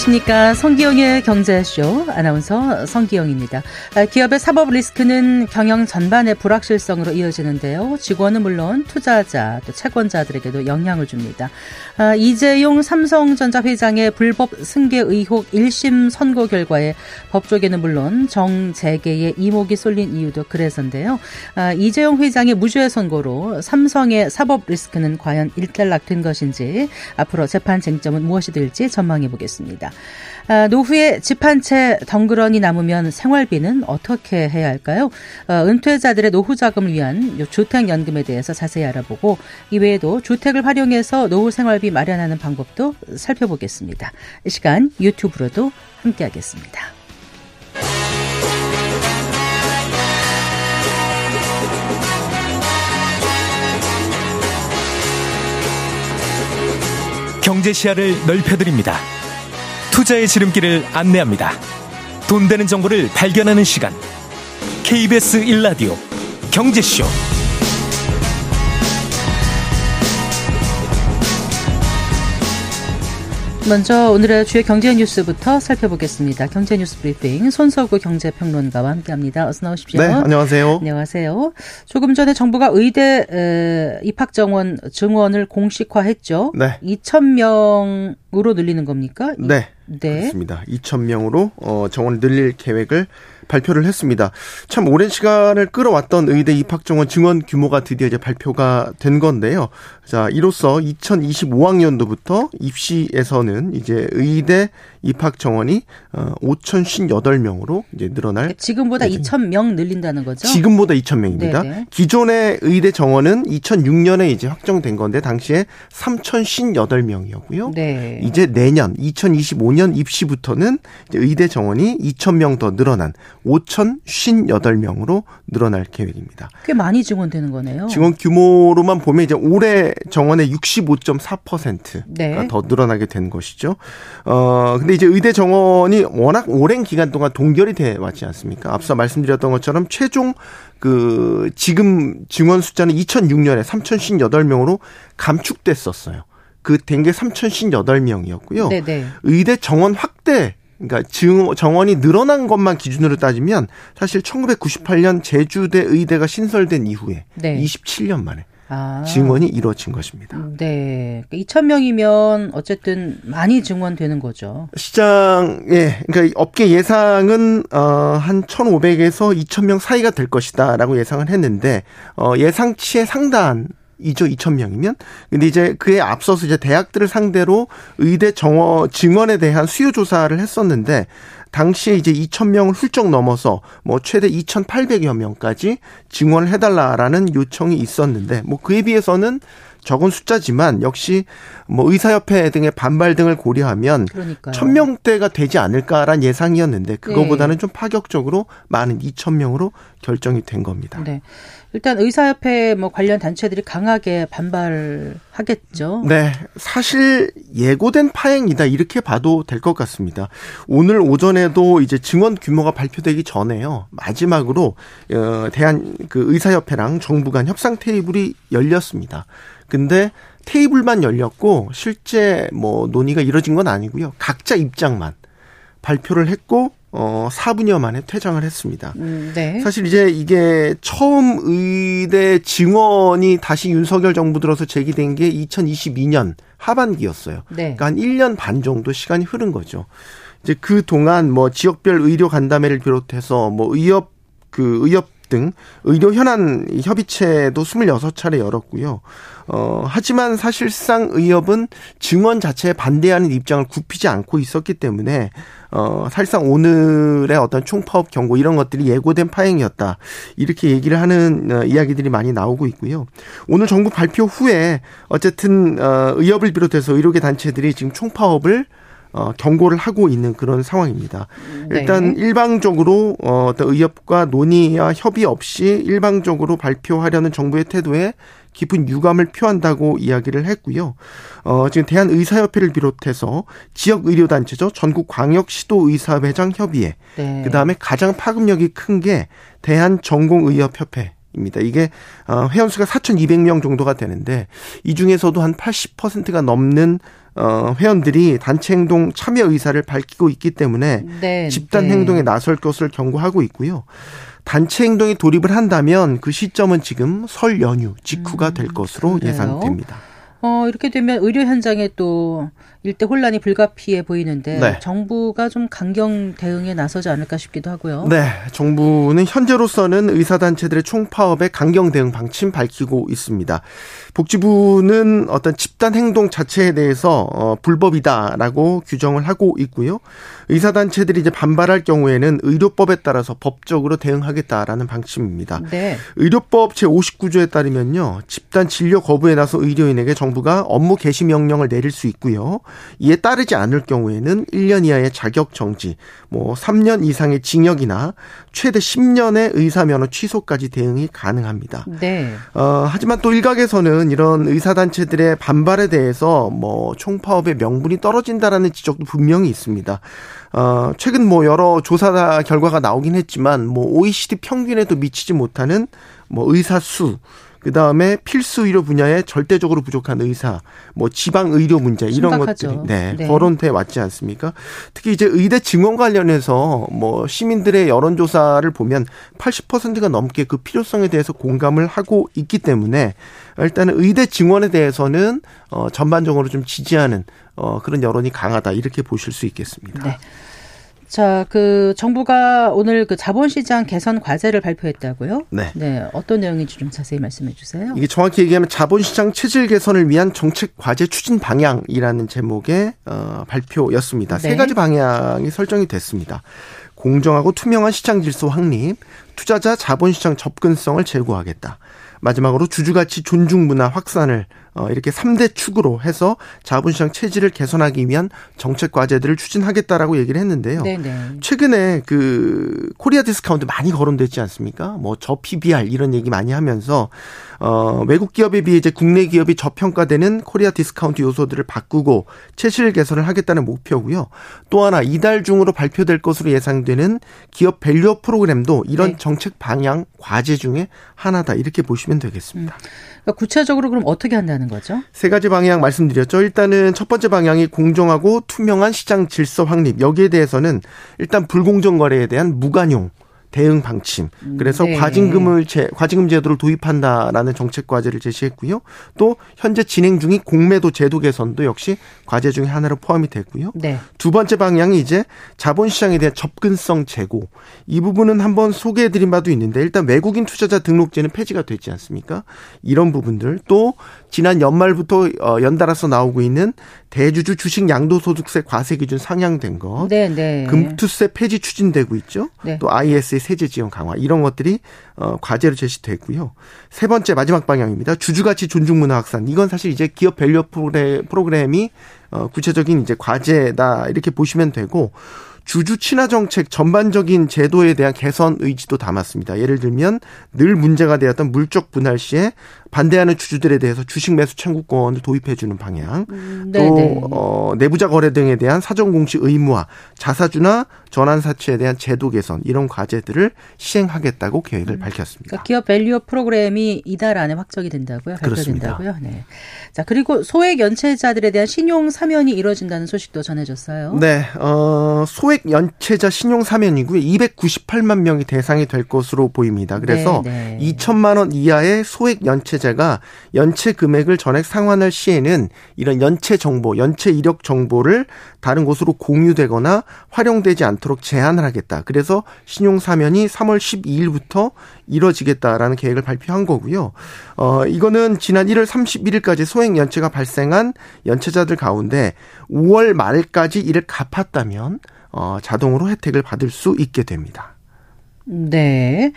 안녕하십니까. 성기영의 경제쇼 아나운서 성기영입니다. 아, 기업의 사법 리스크는 경영 전반의 불확실성으로 이어지는데요. 직원은 물론 투자자 또 채권자들에게도 영향을 줍니다. 아, 이재용 삼성전자 회장의 불법 승계 의혹 1심 선고 결과에 법조계는 물론 정재계의 이목이 쏠린 이유도 그래서인데요. 아, 이재용 회장의 무죄 선고로 삼성의 사법 리스크는 과연 일단락된 것인지 앞으로 재판 쟁점은 무엇이 될지 전망해 보겠습니다. 아, 노후에 집 한 채 덩그러니 남으면 생활비는 어떻게 해야 할까요? 어, 은퇴자들의 노후 자금을 위한 주택연금에 대해서 자세히 알아보고 이외에도 주택을 활용해서 노후 생활비 마련하는 방법도 살펴보겠습니다. 이 시간 유튜브로도 함께하겠습니다. 경제 시야를 넓혀드립니다. 투자의 지름길을 안내합니다. 돈 되는 정보를 발견하는 시간. KBS 1라디오 경제쇼. 먼저 오늘의 주요 경제 뉴스부터 살펴보겠습니다. 경제 뉴스 브리핑 손석구 경제평론가와 함께합니다. 어서 나오십시오. 네, 안녕하세요. 안녕하세요. 조금 전에 정부가 의대 입학 정원 증원을 공식화했죠. 네. 2천 명으로 늘리는 겁니까? 네. 네. 그렇습니다. 2천 명으로 어, 정원을 늘릴 계획을 발표를 했습니다. 참 오랜 시간을 끌어왔던 의대 입학 정원 증원 규모가 드디어 이제 발표가 된 건데요. 자, 이로써 2025학년도부터 입시에서는 이제 의대 입학 정원이 5,058명으로 어, 이제 늘어날 지금보다 2,000명 늘린다는 거죠? 지금보다 2,000명입니다. 네네. 기존의 의대 정원은 2006년에 이제 확정된 건데 당시에 3,058명이었고요. 네. 이제 내년 2025년 입시부터는 의대 정원이 2,000명 더 늘어난 5,058명으로 늘어날 계획입니다. 꽤 많이 증원되는 거네요. 증원 규모로만 보면 이제 올해 정원의 65.4%가 네. 더 늘어나게 된 것이죠. 어 근데 이제 의대 정원이 워낙 오랜 기간 동안 동결이 돼 왔지 않습니까? 앞서 말씀드렸던 것처럼 최종 그 지금 증원 숫자는 2006년에 3,058명으로 감축됐었어요. 그 된 게 3,058명이었고요. 네네. 의대 정원 확대 그러니까 정원이 늘어난 것만 기준으로 따지면 사실 1998년 제주대 의대가 신설된 이후에 네. 27년 만에 아. 증원이 이루어진 것입니다. 네. 2,000명이면 그러니까 어쨌든 많이 증원되는 거죠. 시장, 예. 그러니까 업계 예상은, 어, 한 1,500에서 2,000명 사이가 될 것이다 라고 예상을 했는데, 어, 예상치의 상단, 이죠 2천 명이면. 근데 이제 그에 앞서서 이제 대학들을 상대로 의대 정원 증원에 대한 수요 조사를 했었는데 당시에 이제 2,000명을 훌쩍 넘어서 뭐 최대 2,800여 명까지 증원을 해달라라는 요청이 있었는데 뭐 그에 비해서는 적은 숫자지만 역시 뭐 의사협회 등의 반발 등을 고려하면. 1000명대가 되지 않을까란 예상이었는데 그거보다는 네. 좀 파격적으로 많은 2000명으로 결정이 된 겁니다. 네. 일단 의사협회 뭐 관련 단체들이 강하게 반발하겠죠. 네, 사실 예고된 파행이다 이렇게 봐도 될 것 같습니다. 오늘 오전에도 이제 증원 규모가 발표되기 전에요 마지막으로 어, 대한 그 의사협회랑 정부 간 협상 테이블이 열렸습니다. 근데 테이블만 열렸고 실제 뭐 논의가 이뤄진 건 아니고요. 각자 입장만 발표를 했고 어 4분여 만에 퇴장을 했습니다. 음, 네. 사실 이제 이게 처음 의대 증원이 다시 윤석열 정부 들어서 제기된 게 2022년 하반기였어요. 네. 그러니까 한 1년 반 정도 시간이 흐른 거죠. 이제 그 동안 뭐 지역별 의료 간담회를 비롯해서 뭐 의협 그 의협 등 의료 현안 협의체도 26차례 열었고요. 어, 하지만 사실상 의협은 증원 자체에 반대하는 입장을 굽히지 않고 있었기 때문에 어, 사실상 오늘의 어떤 총파업 경고 이런 것들이 예고된 파행이었다. 이렇게 얘기를 하는 어, 이야기들이 많이 나오고 있고요. 오늘 정부 발표 후에 어쨌든 어, 의협을 비롯해서 의료계 단체들이 지금 총파업을 어, 경고를 하고 있는 그런 상황입니다. 네. 일단 일방적으로 어, 어떤 의협과 논의와 협의 없이 일방적으로 발표하려는 정부의 태도에 깊은 유감을 표한다고 이야기를 했고요. 어, 지금 대한의사협회를 비롯해서 지역 의료단체죠. 전국광역시도의사회장 협의회. 네. 그 다음에 가장 파급력이 큰 게 대한전공의협협회. 입니다. 이게 어, 회원수가 4,200명 정도가 되는데 이 중에서도 한 80%가 넘는 어, 회원들이 단체 행동 참여 의사를 밝히고 있기 때문에 네, 집단 네. 행동에 나설 것을 경고하고 있고요. 단체 행동에 돌입을 한다면 그 시점은 지금 설 연휴 직후가 될 음, 것으로 음, 예상됩니다. 어, 이렇게 되면 의료 현장에 또 일대 혼란이 불가피해 보이는데 네. 정부가 좀 강경 대응에 나서지 않을까 싶기도 하고요. 네, 정부는 현재로서는 의사 단체들의 총파업에 강경 대응 방침 밝히고 있습니다. 복지부는 어떤 집단 행동 자체에 대해서 어, 불법이다라고 규정을 하고 있고요. 의사 단체들이 이제 반발할 경우에는 의료법에 따라서 법적으로 대응하겠다라는 방침입니다. 네. 의료법 제 59조에 따르면요. 집단 진료 거부에 나서 의료인에게 정 부가 업무 개시 명령을 내릴 수 있고요. 이에 따르지 않을 경우에는 1년 이하의 자격 정지, 뭐 3년 이상의 징역이나 최대 10년의 의사 면허 취소까지 대응이 가능합니다. 네. 어, 하지만 또 일각에서는 이런 의사 단체들의 반발에 대해서 뭐 총파업의 명분이 떨어진다라는 지적도 분명히 있습니다. 어, 최근 뭐 여러 조사 결과가 나오긴 했지만 뭐 OECD 평균에도 미치지 못하는 뭐 의사 수 그 다음에 필수 의료 분야에 절대적으로 부족한 의사, 뭐 지방 의료 문제 이런 심각하죠. 것들이 네, 네. 거론돼 왔지 않습니까? 특히 이제 의대 증원 관련해서 뭐 시민들의 여론조사를 보면 80%가 넘게 그 필요성에 대해서 공감을 하고 있기 때문에 일단은 의대 증원에 대해서는 어 전반적으로 좀 지지하는 어 그런 여론이 강하다 이렇게 보실 수 있겠습니다. 네. 자, 그 정부가 오늘 그 자본시장 개선 과제를 발표했다고요? 네. 네. 어떤 내용인지 좀 자세히 말씀해 주세요. 이게 정확히 얘기하면 자본시장 체질 개선을 위한 정책 과제 추진 방향이라는 제목의 어, 발표였습니다. 네. 세 가지 방향이 설정이 됐습니다. 공정하고 투명한 시장 질서 확립, 투자자 자본시장 접근성을 제고하겠다. 마지막으로 주주가치 존중 문화 확산을 어, 이렇게 3대 축으로 해서 자본시장 체질을 개선하기 위한 정책 과제들을 추진하겠다라고 얘기를 했는데요. 네네. 최근에 그 Korea discount 많이 거론됐지 않습니까? 뭐 저 PBR 이런 얘기 많이 하면서 어, 외국 기업에 비해 이제 국내 기업이 저평가되는 Korea discount 요소들을 바꾸고 체질 개선을 하겠다는 목표고요. 또 하나 이달 중으로 발표될 것으로 예상되는 기업 밸류 프로그램도 이런 네. 정책 방향 과제 중에 하나다 이렇게 보시면 되겠습니다. 음. 그러니까 구체적으로 그럼 어떻게 한다는 거죠? 세 가지 방향 말씀드렸죠. 일단은 첫 번째 방향이 공정하고 투명한 시장 질서 확립. 여기에 대해서는 일단 불공정 거래에 대한 무관용 대응 방침. 그래서 네. 과징금을 제, 과징금 제도를 도입한다라는 정책 과제를 제시했고요. 또 현재 진행 중인 공매도 제도 개선도 역시 과제 중에 하나로 포함이 됐고요. 네. 두 번째 방향이 이제 자본시장에 대한 접근성 제고. 이 부분은 한번 소개해드린 바도 있는데 일단 외국인 투자자 등록제는 폐지가 됐지 않습니까? 이런 부분들 또 지난 연말부터 어, 연달아서 나오고 있는 대주주 주식 양도소득세 과세 기준 상향된 것, 네, 네. 금투세 폐지 추진되고 있죠. 네. 또 ISA 세제 지원 강화 이런 것들이 어, 과제로 제시됐고요. 세 번째 마지막 방향입니다. 주주가치 존중 문화 확산. 이건 사실 이제 기업 밸류 프로그램이 어, 구체적인 이제 과제다 이렇게 보시면 되고 주주 친화 정책 전반적인 제도에 대한 개선 의지도 담았습니다. 예를 들면 늘 문제가 되었던 물적 분할 시에 반대하는 주주들에 대해서 주식 매수 청구권을 도입해주는 방향, 음, 또 어, 내부자 거래 등에 대한 사전 공시 의무화, 자사주나 전환 사채에 대한 제도 개선 이런 과제들을 시행하겠다고 계획을 음. 밝혔습니다. 그러니까 기업 밸류업 프로그램이 이달 안에 확정이 된다고요? 발표된다고요? 네. 자 그리고 소액 연체자들에 대한 신용 사면이 이뤄진다는 소식도 전해졌어요. 네, 어, 소액 연체자 신용 사면이고요. 298만 명이 대상이 될 것으로 보입니다. 그래서 네, 네. 2천만 원 이하의 소액 연체 연체자가 연체 금액을 전액 상환할 시에는 이런 연체 정보, 연체 이력 정보를 다른 곳으로 공유되거나 활용되지 않도록 제한을 하겠다. 그래서 신용 사면이 3월 12일부터 이뤄지겠다라는 계획을 발표한 거고요. 어, 이거는 지난 1월 31일까지 소액 연체가 발생한 연체자들 가운데 5월 말까지 이를 갚았다면 어, 자동으로 혜택을 받을 수 있게 됩니다. 네.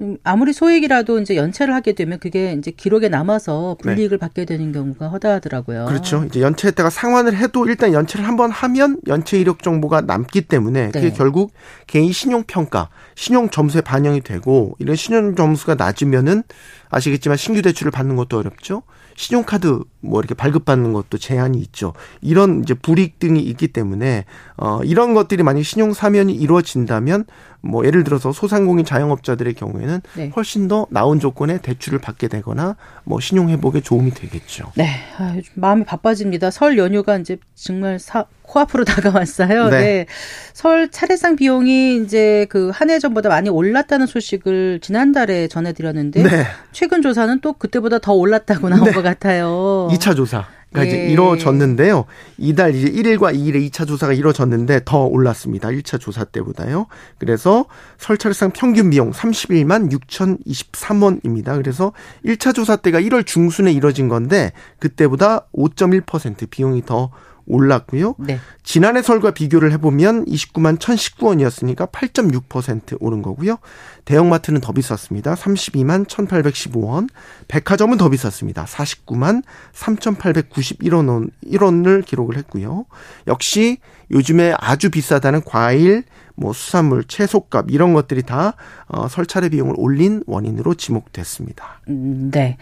음, 아무리 소액이라도 이제 연체를 하게 되면 그게 이제 기록에 남아서 불이익을 네. 받게 되는 경우가 허다하더라고요. 그렇죠. 이제 연체했다가 상환을 해도 일단 연체를 한번 하면 연체 이력 정보가 남기 때문에 그게 네. 결국 개인 신용 평가, 신용 점수에 반영이 되고 이런 신용 점수가 낮으면은 아시겠지만 신규 대출을 받는 것도 어렵죠. 신용카드 뭐 이렇게 발급받는 것도 제한이 있죠. 이런 이제 불이익 등이 있기 때문에 어 이런 것들이 만약 신용 사면이 이루어진다면 뭐 예를 들어서 소상공인 자영업자들의 경우에는 네. 훨씬 더 나은 조건의 대출을 받게 되거나 뭐 신용 회복에 도움이 되겠죠. 네, 아, 마음이 바빠집니다. 설 연휴가 이제 정말 사, 코앞으로 다가왔어요. 네. 네. 설 차례상 비용이 이제 그 한 해 전보다 많이 올랐다는 소식을 지난달에 전해드렸는데 네. 최근 조사는 또 그때보다 더 올랐다고 나온 네. 것 같아요. 2차 조사. 가 이제 예. 이루어졌는데요. 이달 이제 1일과 2일에 2차 조사가 이루어졌는데 더 올랐습니다. 1차 조사 때보다요. 그래서 설차례상 평균 비용 31만 6,023원입니다. 그래서 1차 조사 때가 1월 중순에 이뤄진 건데 그때보다 5.1% 비용이 더 올랐고요. 네. 지난해 설과 비교를 해보면 29만 1,019원이었으니까 8.6% 오른 거고요. 대형마트는 더 비쌌습니다. 32만 1,815원. 백화점은 더 비쌌습니다. 49만 3,891원 1원을 기록을 했고요. 역시 요즘에 아주 비싸다는 과일, 뭐 수산물, 채소값 이런 것들이 다 어, 설차례 비용을 올린 원인으로 지목됐습니다. 음, 네.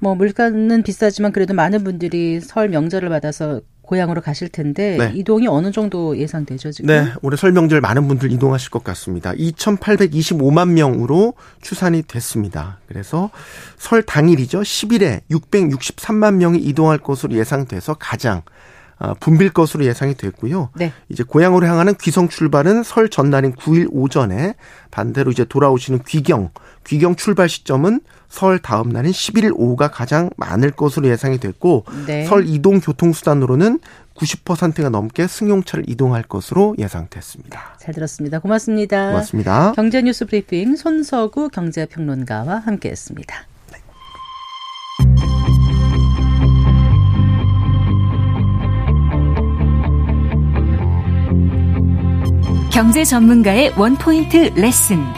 뭐 물가는 비싸지만 그래도 많은 분들이 설 명절을 받아서 고향으로 가실 텐데 네. 이동이 어느 정도 예상되죠 지금? 네, 올해 설 명절 많은 분들 이동하실 것 같습니다. 2,825만 명으로 추산이 됐습니다. 그래서 설 당일이죠. 10일에 663만 명이 이동할 것으로 예상돼서 가장 아, 붐빌 것으로 예상이 됐고요. 네. 이제 고향으로 향하는 귀성 출발은 설 전날인 9일 오전에 반대로 이제 돌아오시는 귀경, 귀경 출발 시점은 설 다음 날인 11일 오후가 가장 많을 것으로 예상이 됐고 네. 설 이동 교통 수단으로는 90%가 넘게 승용차를 이동할 것으로 예상됐습니다. 잘 들었습니다. 고맙습니다. 고맙습니다. 경제뉴스 브리핑 손서구 경제평론가와 함께했습니다. 경제 전문가의 원포인트 레슨.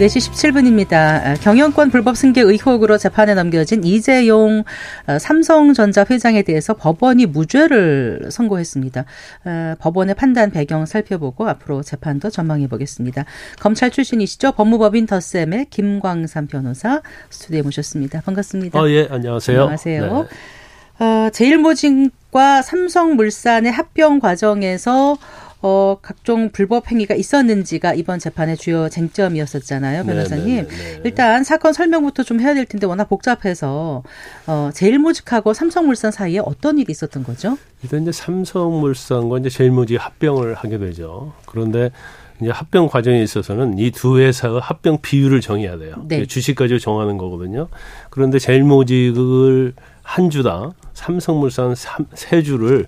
4시 17분입니다. 경영권 불법 승계 의혹으로 재판에 넘겨진 이재용 어, 삼성전자 회장에 대해서 법원이 무죄를 선고했습니다. 어, 법원의 판단 배경 살펴보고 앞으로 재판도 전망해 보겠습니다. 검찰 출신이시죠? 법무법인 덧셈의 김광삼 변호사 스튜디오에 모셨습니다. 반갑습니다. 어, 예, 안녕하세요. 안녕하세요. 네. 어, 제일모직과 삼성물산의 합병 과정에서 어, 각종 불법 행위가 있었는지가 이번 재판의 주요 쟁점이었었잖아요, 변호사님. 네네네. 네, 네, 네. 일단 사건 설명부터 좀 해야 될 텐데 워낙 복잡해서 어, 제일모직하고 삼성물산 사이에 어떤 일이 있었던 거죠? 일단 이제 삼성물산과 이제 제일모직 합병을 하게 되죠. 그런데 이제 합병 과정에 있어서는 이 두 회사의 합병 비율을 정해야 돼요. 네. 주식까지 정하는 거거든요. 그런데 제일모직을 한 주당 삼성물산 세 주를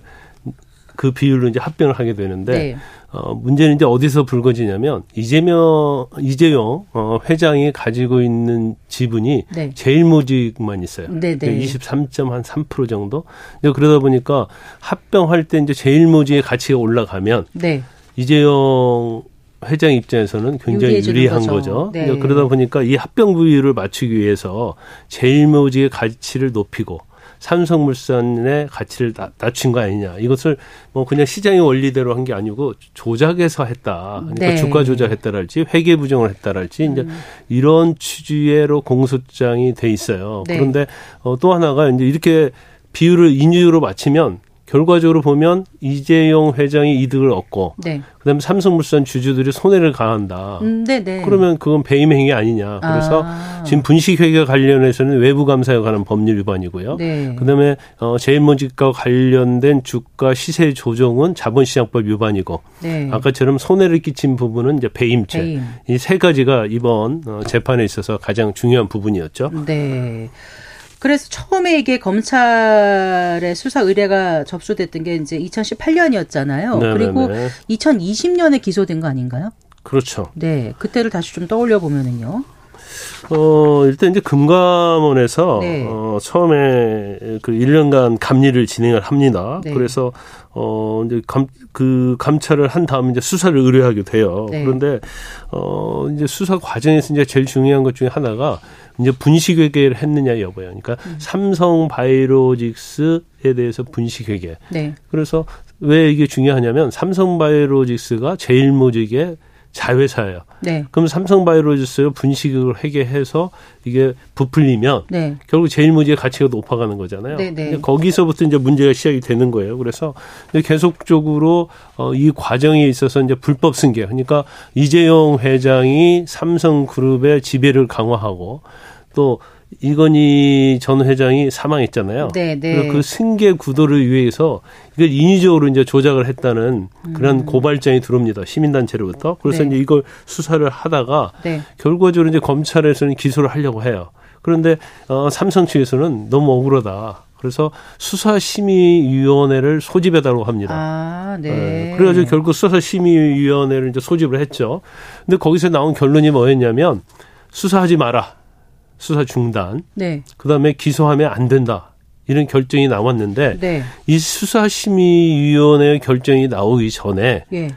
그 비율로 이제 합병을 하게 되는데 네. 어, 문제는 이제 어디서 불거지냐면 이재명 이재용 어, 회장이 가지고 있는 지분이 네. 제일모직만 있어요. 네, 네. 23.3% 정도. 그러다 보니까 합병할 때 이제 제일모직의 가치가 올라가면 네. 이재용 회장 입장에서는 굉장히 유리한 거죠. 거죠. 네. 그러다 보니까 이 합병 부위를 맞추기 위해서 제일모직의 가치를 높이고 삼성물산의 가치를 낮춘 거 아니냐. 이것을 뭐 그냥 시장의 원리대로 한 게 아니고 조작해서 했다. 그러니까 네. 주가 조작했다랄지 회계 부정을 했다랄지 이제 음. 이런 취지로 공소장이 돼 있어요. 네. 그런데 어, 또 하나가 이제 이렇게 비율을 인유로 맞추면 결과적으로 보면 이재용 회장이 이득을 얻고 네. 그다음에 삼성물산 주주들이 손해를 가한다. 음, 네, 네. 그러면 그건 배임 행위 아니냐. 그래서 아. 지금 분식회계 관련해서는 외부 감사에 관한 법률 위반이고요. 네. 그다음에 어 제일모직과 관련된 주가 시세 조정은 자본시장법 위반이고 네. 아까처럼 손해를 끼친 부분은 이제 배임죄. 배임. 이세 가지가 이번 어 재판에 있어서 가장 중요한 부분이었죠. 네. 그래서 처음에 이게 검찰의 수사 의뢰가 접수됐던 게 이제 2018년이었잖아요. 네네네. 그리고 2020년에 기소된 거 아닌가요? 그렇죠. 네. 그때를 다시 좀 떠올려 보면은요. 어, 일단 이제 금감원에서 네. 어, 처음에 그 1년간 감리를 진행을 합니다. 네. 그래서 어, 이제 감, 그 감찰을 한 다음 이제 수사를 의뢰하게 돼요. 네. 그런데 어, 이제 수사 과정에서 이제 제일 중요한 것 중에 하나가 이제 분식회계를 했느냐 여부예요. 그러니까 음. 삼성 바이오로직스에 대해서 분식회계. 네. 그래서 왜 이게 중요하냐면 삼성 바이오로직스가 제일모직의 자회사예요. 네. 그럼 삼성바이오로직스 분식을 회계해서 이게 부풀리면 네. 결국 제일모직의 가치가 높아가는 거잖아요. 네, 네. 거기서부터 이제 문제가 시작이 되는 거예요. 그래서 계속적으로 어, 이 과정에 있어서 이제 불법 승계, 그러니까 이재용 회장이 삼성그룹의 지배를 강화하고 또 이건희 전 회장이 사망했잖아요. 네, 네. 그 승계 구도를 위해서 이걸 인위적으로 이제 조작을 했다는 그런 음. 고발장이 들어옵니다. 시민단체로부터. 그래서 네. 이제 이걸 수사를 하다가 네. 결과적으로 이제 검찰에서는 기소를 하려고 해요. 그런데 어, 삼성 측에서는 너무 억울하다. 그래서 수사심의위원회를 소집해달라고 합니다. 아, 네. 네. 그래가지고 결국 수사심의위원회를 이제 소집을 했죠. 근데 거기서 나온 결론이 뭐였냐면 수사하지 마라. 수사 중단. 네. 그다음에 기소하면 안 된다. 이런 결정이 나왔는데 네. 이 수사심의위원회 결정이 나오기 전에 예.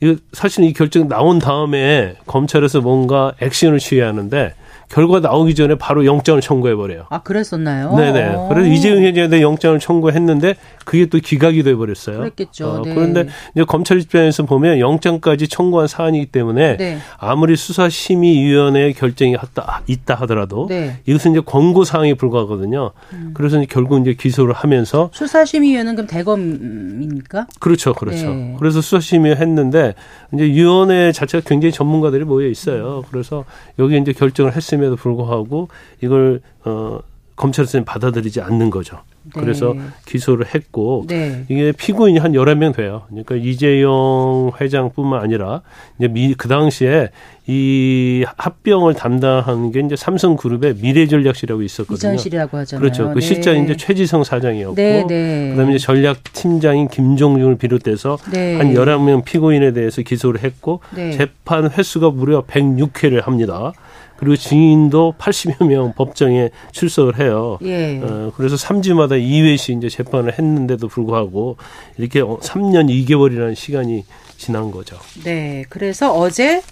이거 사실 이 결정 나온 다음에 검찰에서 뭔가 액션을 취해야 하는데 결과 나오기 전에 바로 영장을 청구해 버려요. 아 그랬었나요? 네네. 그래서 이재용 회장에 영장을 청구했는데 그게 또 기각이 돼 버렸어요. 그랬겠죠. 어, 네. 그런데 이제 검찰 입장에서 보면 영장까지 청구한 사안이기 때문에 네. 아무리 수사심의위원회의 결정이 있다, 있다 하더라도 네. 이것은 이제 권고 사항에 불과하거든요. 음. 그래서 이제 결국 이제 기소를 하면서 수사심의위원회는 그럼 대검입니까? 그렇죠, 그렇죠. 네. 그래서 수사심의 했는데 이제 위원회 자체가 굉장히 전문가들이 모여 있어요. 음. 그래서 여기 이제 결정을 했 음에도 불구하고 이걸 어 검찰에서는 받아들이지 않는 거죠. 네. 그래서 기소를 했고 네. 이게 피고인이 한 열한 명 돼요. 그러니까 이재용 회장뿐만 아니라 이제 미, 그 당시에 이 합병을 담당한 게 이제 삼성그룹의 미래전략실이라고 있었거든요. 이전실이라고 하잖아요. 그렇죠. 그 네. 실장 이제 최지성 사장이었고 네, 네. 그다음에 이제 전략팀장인 김종중을 비롯해서 네. 한 열한 명 피고인에 대해서 기소를 했고 네. 재판 횟수가 무려 106회를 합니다. 그리고 증인도 80여 명 법정에 출석을 해요. 예. 어, 그래서 3주마다 2회씩 이제 재판을 했는데도 불구하고 이렇게 3년 2개월이라는 시간이 지난 거죠. 네. 그래서 어제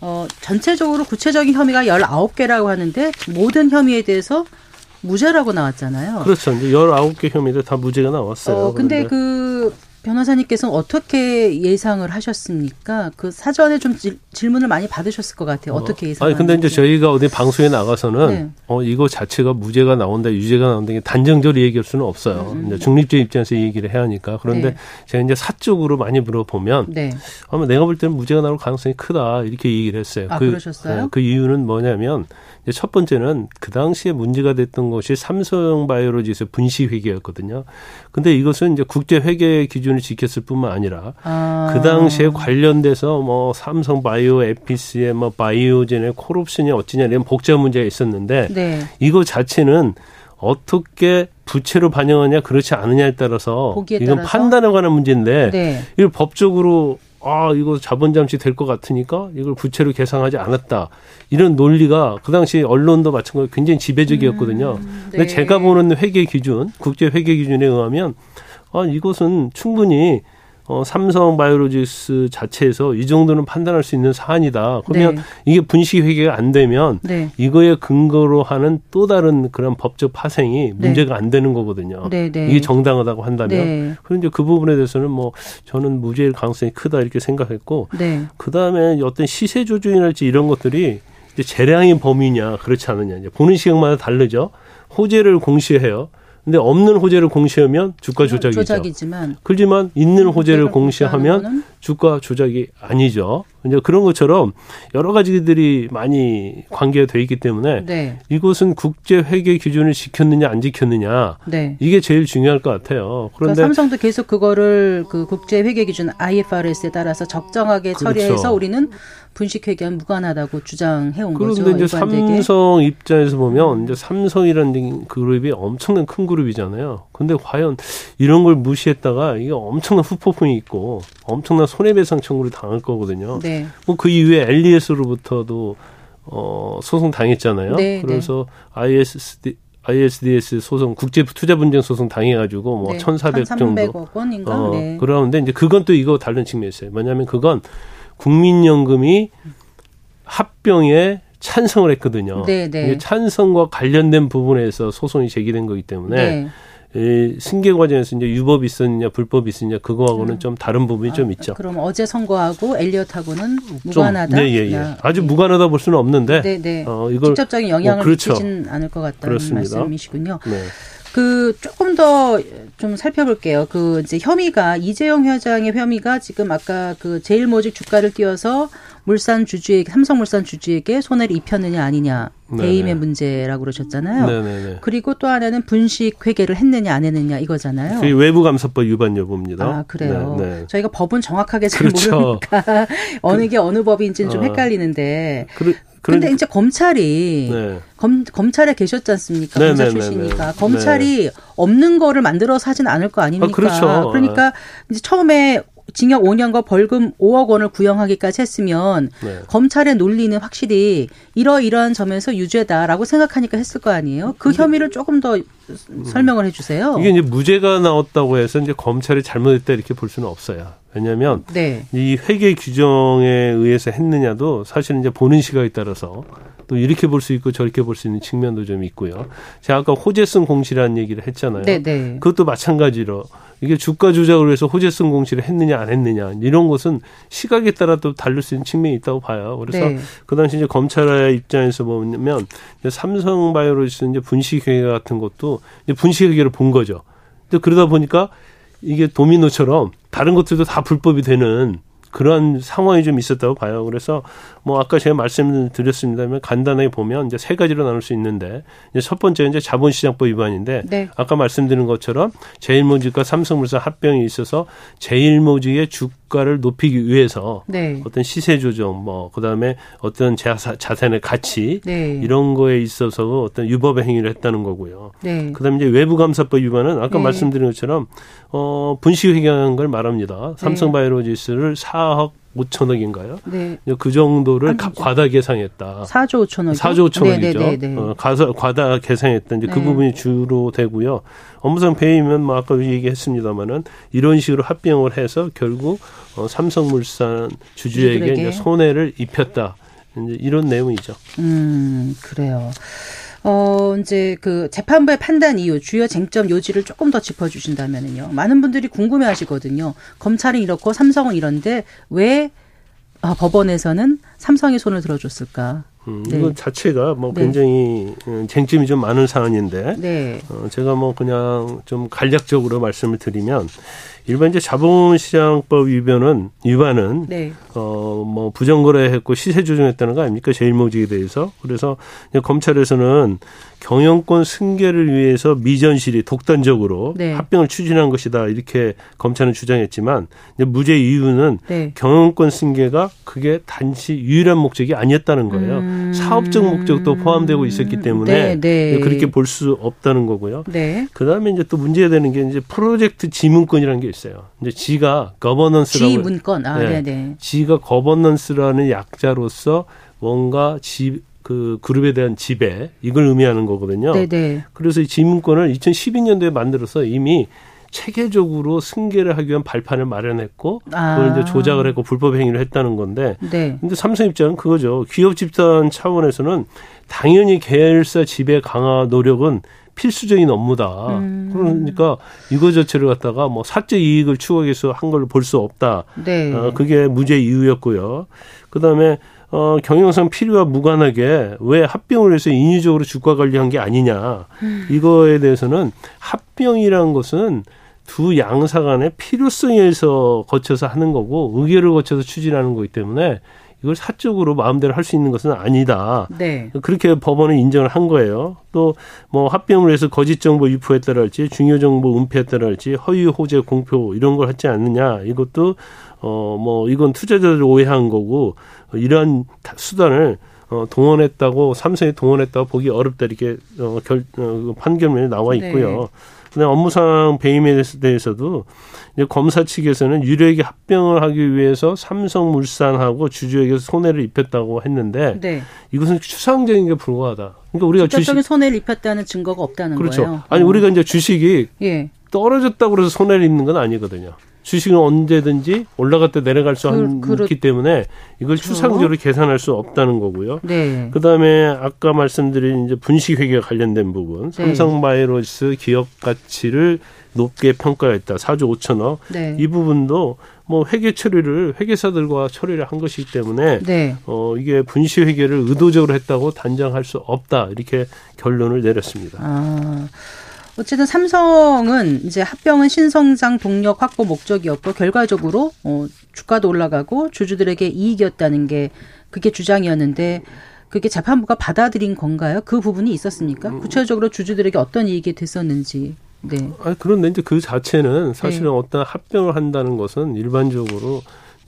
어, 전체적으로 구체적인 혐의가 19개라고 하는데 모든 혐의에 대해서 무죄라고 나왔잖아요. 그렇죠. 이제 19개 혐의들 다 무죄가 나왔어요. 어, 근데 그런데. 그 변호사님께서는 어떻게 예상을 하셨습니까? 그 사전에 좀 질, 질문을 많이 받으셨을 것 같아요. 어떻게 예상? 아니 근데 이제 저희가 어디 방송에 나가서는 네. 어 이거 자체가 무죄가 나온다, 유죄가 나온다 게 단정적으로 얘기할 수는 없어요. 음. 이제 중립적 입장에서 얘기를 해야 하니까. 그런데 네. 제가 이제 사적으로 많이 물어보면 네. 아마 내가 볼 때는 무죄가 나올 가능성이 크다 이렇게 얘기를 했어요. 아, 그, 그러셨어요? 네, 그 이유는 뭐냐면 첫 번째는 그 당시에 문제가 됐던 것이 삼성바이오로직의 분식 회계였거든요. 근데 이것은 이제 국제 회계 기준을 지켰을 뿐만 아니라 아. 그 당시에 관련돼서 뭐 삼성 바이오 에피스의 뭐 바이오젠의 콜옵션이 어찌냐 이런 복잡 문제가 있었는데 네. 이거 자체는 어떻게 부채로 반영하냐 그렇지 않느냐에 따라서 이건 따라서? 판단에 관한 문제인데 네. 이걸 법적으로 아, 이거 자본 잠시 될것 같으니까 이걸 부채로 계상하지 않았다. 이런 논리가 그 당시 언론도 마찬가지로 굉장히 지배적이었거든요. 음, 네. 근데 제가 보는 회계 기준, 국제 회계 기준에 의하면 아, 이것은 충분히 어, 삼성 바이오로직스 자체에서 이 정도는 판단할 수 있는 사안이다. 그러면 네. 이게 분식 회계가 안 되면 네. 이거에 근거로 하는 또 다른 그런 법적 파생이 네. 문제가 안 되는 거거든요. 네, 네. 이게 정당하다고 한다면. 네. 그런데 그 부분에 대해서는 뭐 저는 무죄일 가능성이 크다 이렇게 생각했고 그 다음에 어떤 시세 조정이랄지 이런 것들이 이제 재량의 범위냐 그렇지 않느냐 이제 보는 시각마다 다르죠. 호재를 공시해요. 근데 없는 호재를 공시하면 주가 조작이죠. 조작이지만 그렇지만 있는 호재를 공시하면 주가 조작이 아니죠. 이제 그런 것처럼 여러 가지들이 많이 관계가 돼 있기 때문에 네. 이것은 국제 회계 기준을 지켰느냐 안 지켰느냐 네. 이게 제일 중요할 것 같아요. 그런데 그러니까 삼성도 계속 그거를 그 국제 회계 기준 IFRS에 따라서 적정하게 그렇죠. 처리해서 우리는 분식회계와 무관하다고 주장해 온 거죠. 그런데 이제 삼성 입장에서 보면 이제 삼성이라는 그룹이 엄청난 큰 그룹이잖아요. 근데 과연 이런 걸 무시했다가 이게 엄청난 후폭풍이 있고 엄청난 손해배상 청구를 당할 거거든요. 네. 뭐그 이후에 엘리에스로부터도 어 소송 당했잖아요. 네, 네. 그래서 네. ISD ISDS 소송 국제 투자 분쟁 소송 당해가지고 뭐 네, 1,400 정도. 원인가? 어, 네. 그러는데 이제 그건 또 이거 다른 측면이 있어요. 뭐냐면 그건 국민연금이 합병에 찬성을 했거든요. 네, 네. 찬성과 관련된 부분에서 소송이 제기된 거기 때문에 네. 이 승계 과정에서 이제 유법이 있었느냐 불법이 있었느냐 그거하고는 음. 좀 다른 부분이 아, 좀 있죠. 그럼 어제 선거하고 엘리엇하고는 무관하다. 네, 예, 예. 아주 네. 무관하다 볼 수는 없는데 네, 네. 어, 이걸 직접적인 영향을 어, 그렇죠. 미치진 않을 것 같다는 그렇습니다. 말씀이시군요. 네. 그 조금 더 좀 살펴볼게요. 그 이제 혐의가 이재용 회장의 혐의가 지금 아까 그 제일모직 주가를 띄워서 물산 주주에게 삼성물산 주주에게 손해를 입혔느냐 아니냐 대임의 문제라고 그러셨잖아요. 네네네. 그리고 또 하나는 분식 회계를 했느냐 안 했느냐 이거잖아요. 외부 감사법 위반 여부입니다. 아 그래요. 네네. 네. 저희가 법은 정확하게 잘 그렇죠. 모르니까 어느 그, 게 어느 법인지는 좀 어. 헷갈리는데. 그래, 그런데 이제 검찰이 네. 검, 검찰에 계셨지 않습니까? 검사 네네네네. 출신이니까 검찰이 네. 없는 거를 만들어서 하진 않을 거 아닙니까? 아, 그렇죠. 그러니까 이제 처음에 징역 5년과 벌금 5억 원을 구형하기까지 했으면 네. 검찰의 논리는 확실히 이러이러한 점에서 유죄다라고 생각하니까 했을 거 아니에요. 그 혐의를 조금 더 설명을 해주세요. 이게 이제 무죄가 나왔다고 해서 이제 검찰이 잘못했다 이렇게 볼 수는 없어요. 왜냐하면 네. 이 회계 규정에 의해서 했느냐도 사실은 이제 보는 시각에 따라서 또 이렇게 볼 수 있고 저렇게 볼 수 있는 측면도 좀 있고요. 제가 아까 호재성 공시라는 얘기를 했잖아요. 네네. 네. 그것도 마찬가지로 이게 주가 조작을 위해서 호재성 공시를 했느냐 안 했느냐 이런 것은 시각에 따라 또 다를 수 있는 측면이 있다고 봐요. 그래서 네. 그 당시 이제 검찰의 입장에서 보면 삼성바이오로스 이제 분식회계 같은 것도 이제 분식회계를 본 거죠. 근데 그러다 보니까 이게 도미노처럼 다른 것들도 다 불법이 되는 그런 상황이 좀 있었다고 봐요. 그래서 뭐 아까 제가 말씀드렸습니다만 간단하게 보면 이제 세 가지로 나눌 수 있는데 이제 첫 번째 이제 자본시장법 위반인데 네. 아까 말씀드린 것처럼 제일모직과 삼성물산 합병이 있어서 제일모직의 주 가를 높이기 위해서 네. 어떤 시세 조정 뭐 그다음에 어떤 자사, 자산의 가치 네. 이런 거에 있어서 어떤 유법의 행위를 했다는 거고요. 네. 그다음에 이제 외부 감사법 위반은 아까 네. 말씀드린 것처럼 어 분식 회계한 걸 말합니다. 네. 삼성바이오로지스를 4억 5천억인가요? 네. 그 정도를 가, 과다 계상했다. 4조 5천억. 4조 5천억이죠. 네, 네, 네, 어, 가서 과다 계상했다. 이제 그 네. 부분이 주로 되고요. 업무상 배임은 뭐 아까 얘기했습니다마는 이런 식으로 합병을 해서 결국 어, 삼성물산 주주에게 손해를 입혔다. 이제 이런 내용이죠. 음, 그래요. 어, 이제 그 재판부의 판단 이유, 주요 쟁점 요지를 조금 더 짚어주신다면은요. 많은 분들이 궁금해 하시거든요. 검찰은 이렇고 삼성은 이런데 왜 아, 법원에서는 삼성이 손을 들어줬을까? 음, 네. 이거 자체가 뭐 네. 굉장히 음, 쟁점이 좀 많은 사안인데, 네. 어, 제가 뭐 그냥 좀 간략적으로 말씀을 드리면, 일반 이제 자본시장법 위반은 위반은 네. 어뭐 부정거래했고 시세 조정했다는 거 아닙니까 제일모직에 대해서 그래서 검찰에서는 경영권 승계를 위해서 미전실이 독단적으로 네. 합병을 추진한 것이다 이렇게 검찰은 주장했지만 무죄 이유는 네. 경영권 승계가 그게 단지 유일한 목적이 아니었다는 거예요. 음. 사업적 목적도 포함되고 있었기 때문에 네, 네. 그렇게 볼 수 없다는 거고요. 네. 그다음에 이제 또 문제가 되는 게 이제 프로젝트 지문권이라는 게 있어요. 이제 G가 거버넌스라고 지문권 아, 네. 네. G가 거버넌스라는 약자로서 뭔가 지, 그 그룹에 대한 지배 이걸 의미하는 거거든요. 네네. 네. 그래서 이 지문권을 2012년도에 만들어서 이미 체계적으로 승계를 하기 위한 발판을 마련했고 아. 그걸 이제 조작을 했고 불법 행위를 했다는 건데 네. 근데 삼성 입장은 그거죠. 기업 집단 차원에서는 당연히 계열사 지배 강화 노력은 필수적인 업무다. 음. 그러니까 이거 자체를 갖다가 뭐 사적 이익을 추구하기 위해서 한 걸 볼 수 없다. 네. 어, 그게 무죄 이유였고요. 그다음에 어, 경영상 필요와 무관하게 왜 합병을 해서 인위적으로 주가 관리한 게 아니냐. 음. 이거에 대해서는 합병이라는 것은 두 양사 간의 필요성에서 거쳐서 하는 거고 의결을 거쳐서 추진하는 거기 때문에 이걸 사적으로 마음대로 할 수 있는 것은 아니다. 네. 그렇게 법원은 인정을 한 거예요. 또 뭐 합병을 해서 거짓 정보 유포했다랄지 중요 정보 은폐했다랄지 허위 호재 공표 이런 걸 하지 않느냐. 이것도 어 뭐 이건 투자자들 오해한 거고 이러한 수단을 어, 동원했다고 삼성이 동원했다고 보기 어렵다 이렇게 어, 결 어, 판결문에 나와 네. 있고요. 네. 그다음 업무상 배임에 대해서도 이제 검사 측에서는 유력에 합병을 하기 위해서 삼성물산하고 주주에게 손해를 입혔다고 했는데 네. 이것은 추상적인 게 불과하다. 그러니까 우리가 주식 손해를 입혔다는 증거가 없다는 그렇죠. 거예요. 아니 우리가 이제 주식이 예. 떨어졌다고 그래서 손해를 입는 건 아니거든요. 주식은 언제든지 올라갔다 내려갈 수 그, 있기 때문에 이걸 그렇죠. 추상적으로 계산할 수 없다는 거고요. 네. 그다음에 아까 말씀드린 이제 분식 회계 관련된 부분, 네. 삼성바이오로스 기업 가치를 높게 평가했다. 4조 5천억. 네. 이 부분도 뭐 회계 처리를 회계사들과 처리를 한 것이기 때문에 네. 어 이게 분식 회계를 의도적으로 했다고 단정할 수 없다. 이렇게 결론을 내렸습니다. 아. 어쨌든 삼성은 이제 합병은 신성장 동력 확보 목적이었고 결과적으로 어 주가도 올라가고 주주들에게 이익이었다는 게 그게 주장이었는데 그게 재판부가 받아들인 건가요? 그 부분이 있었습니까? 음. 구체적으로 주주들에게 어떤 이익이 됐었는지. 네. 아 그런데 이제 그 자체는 사실은 네. 어떤 합병을 한다는 것은 일반적으로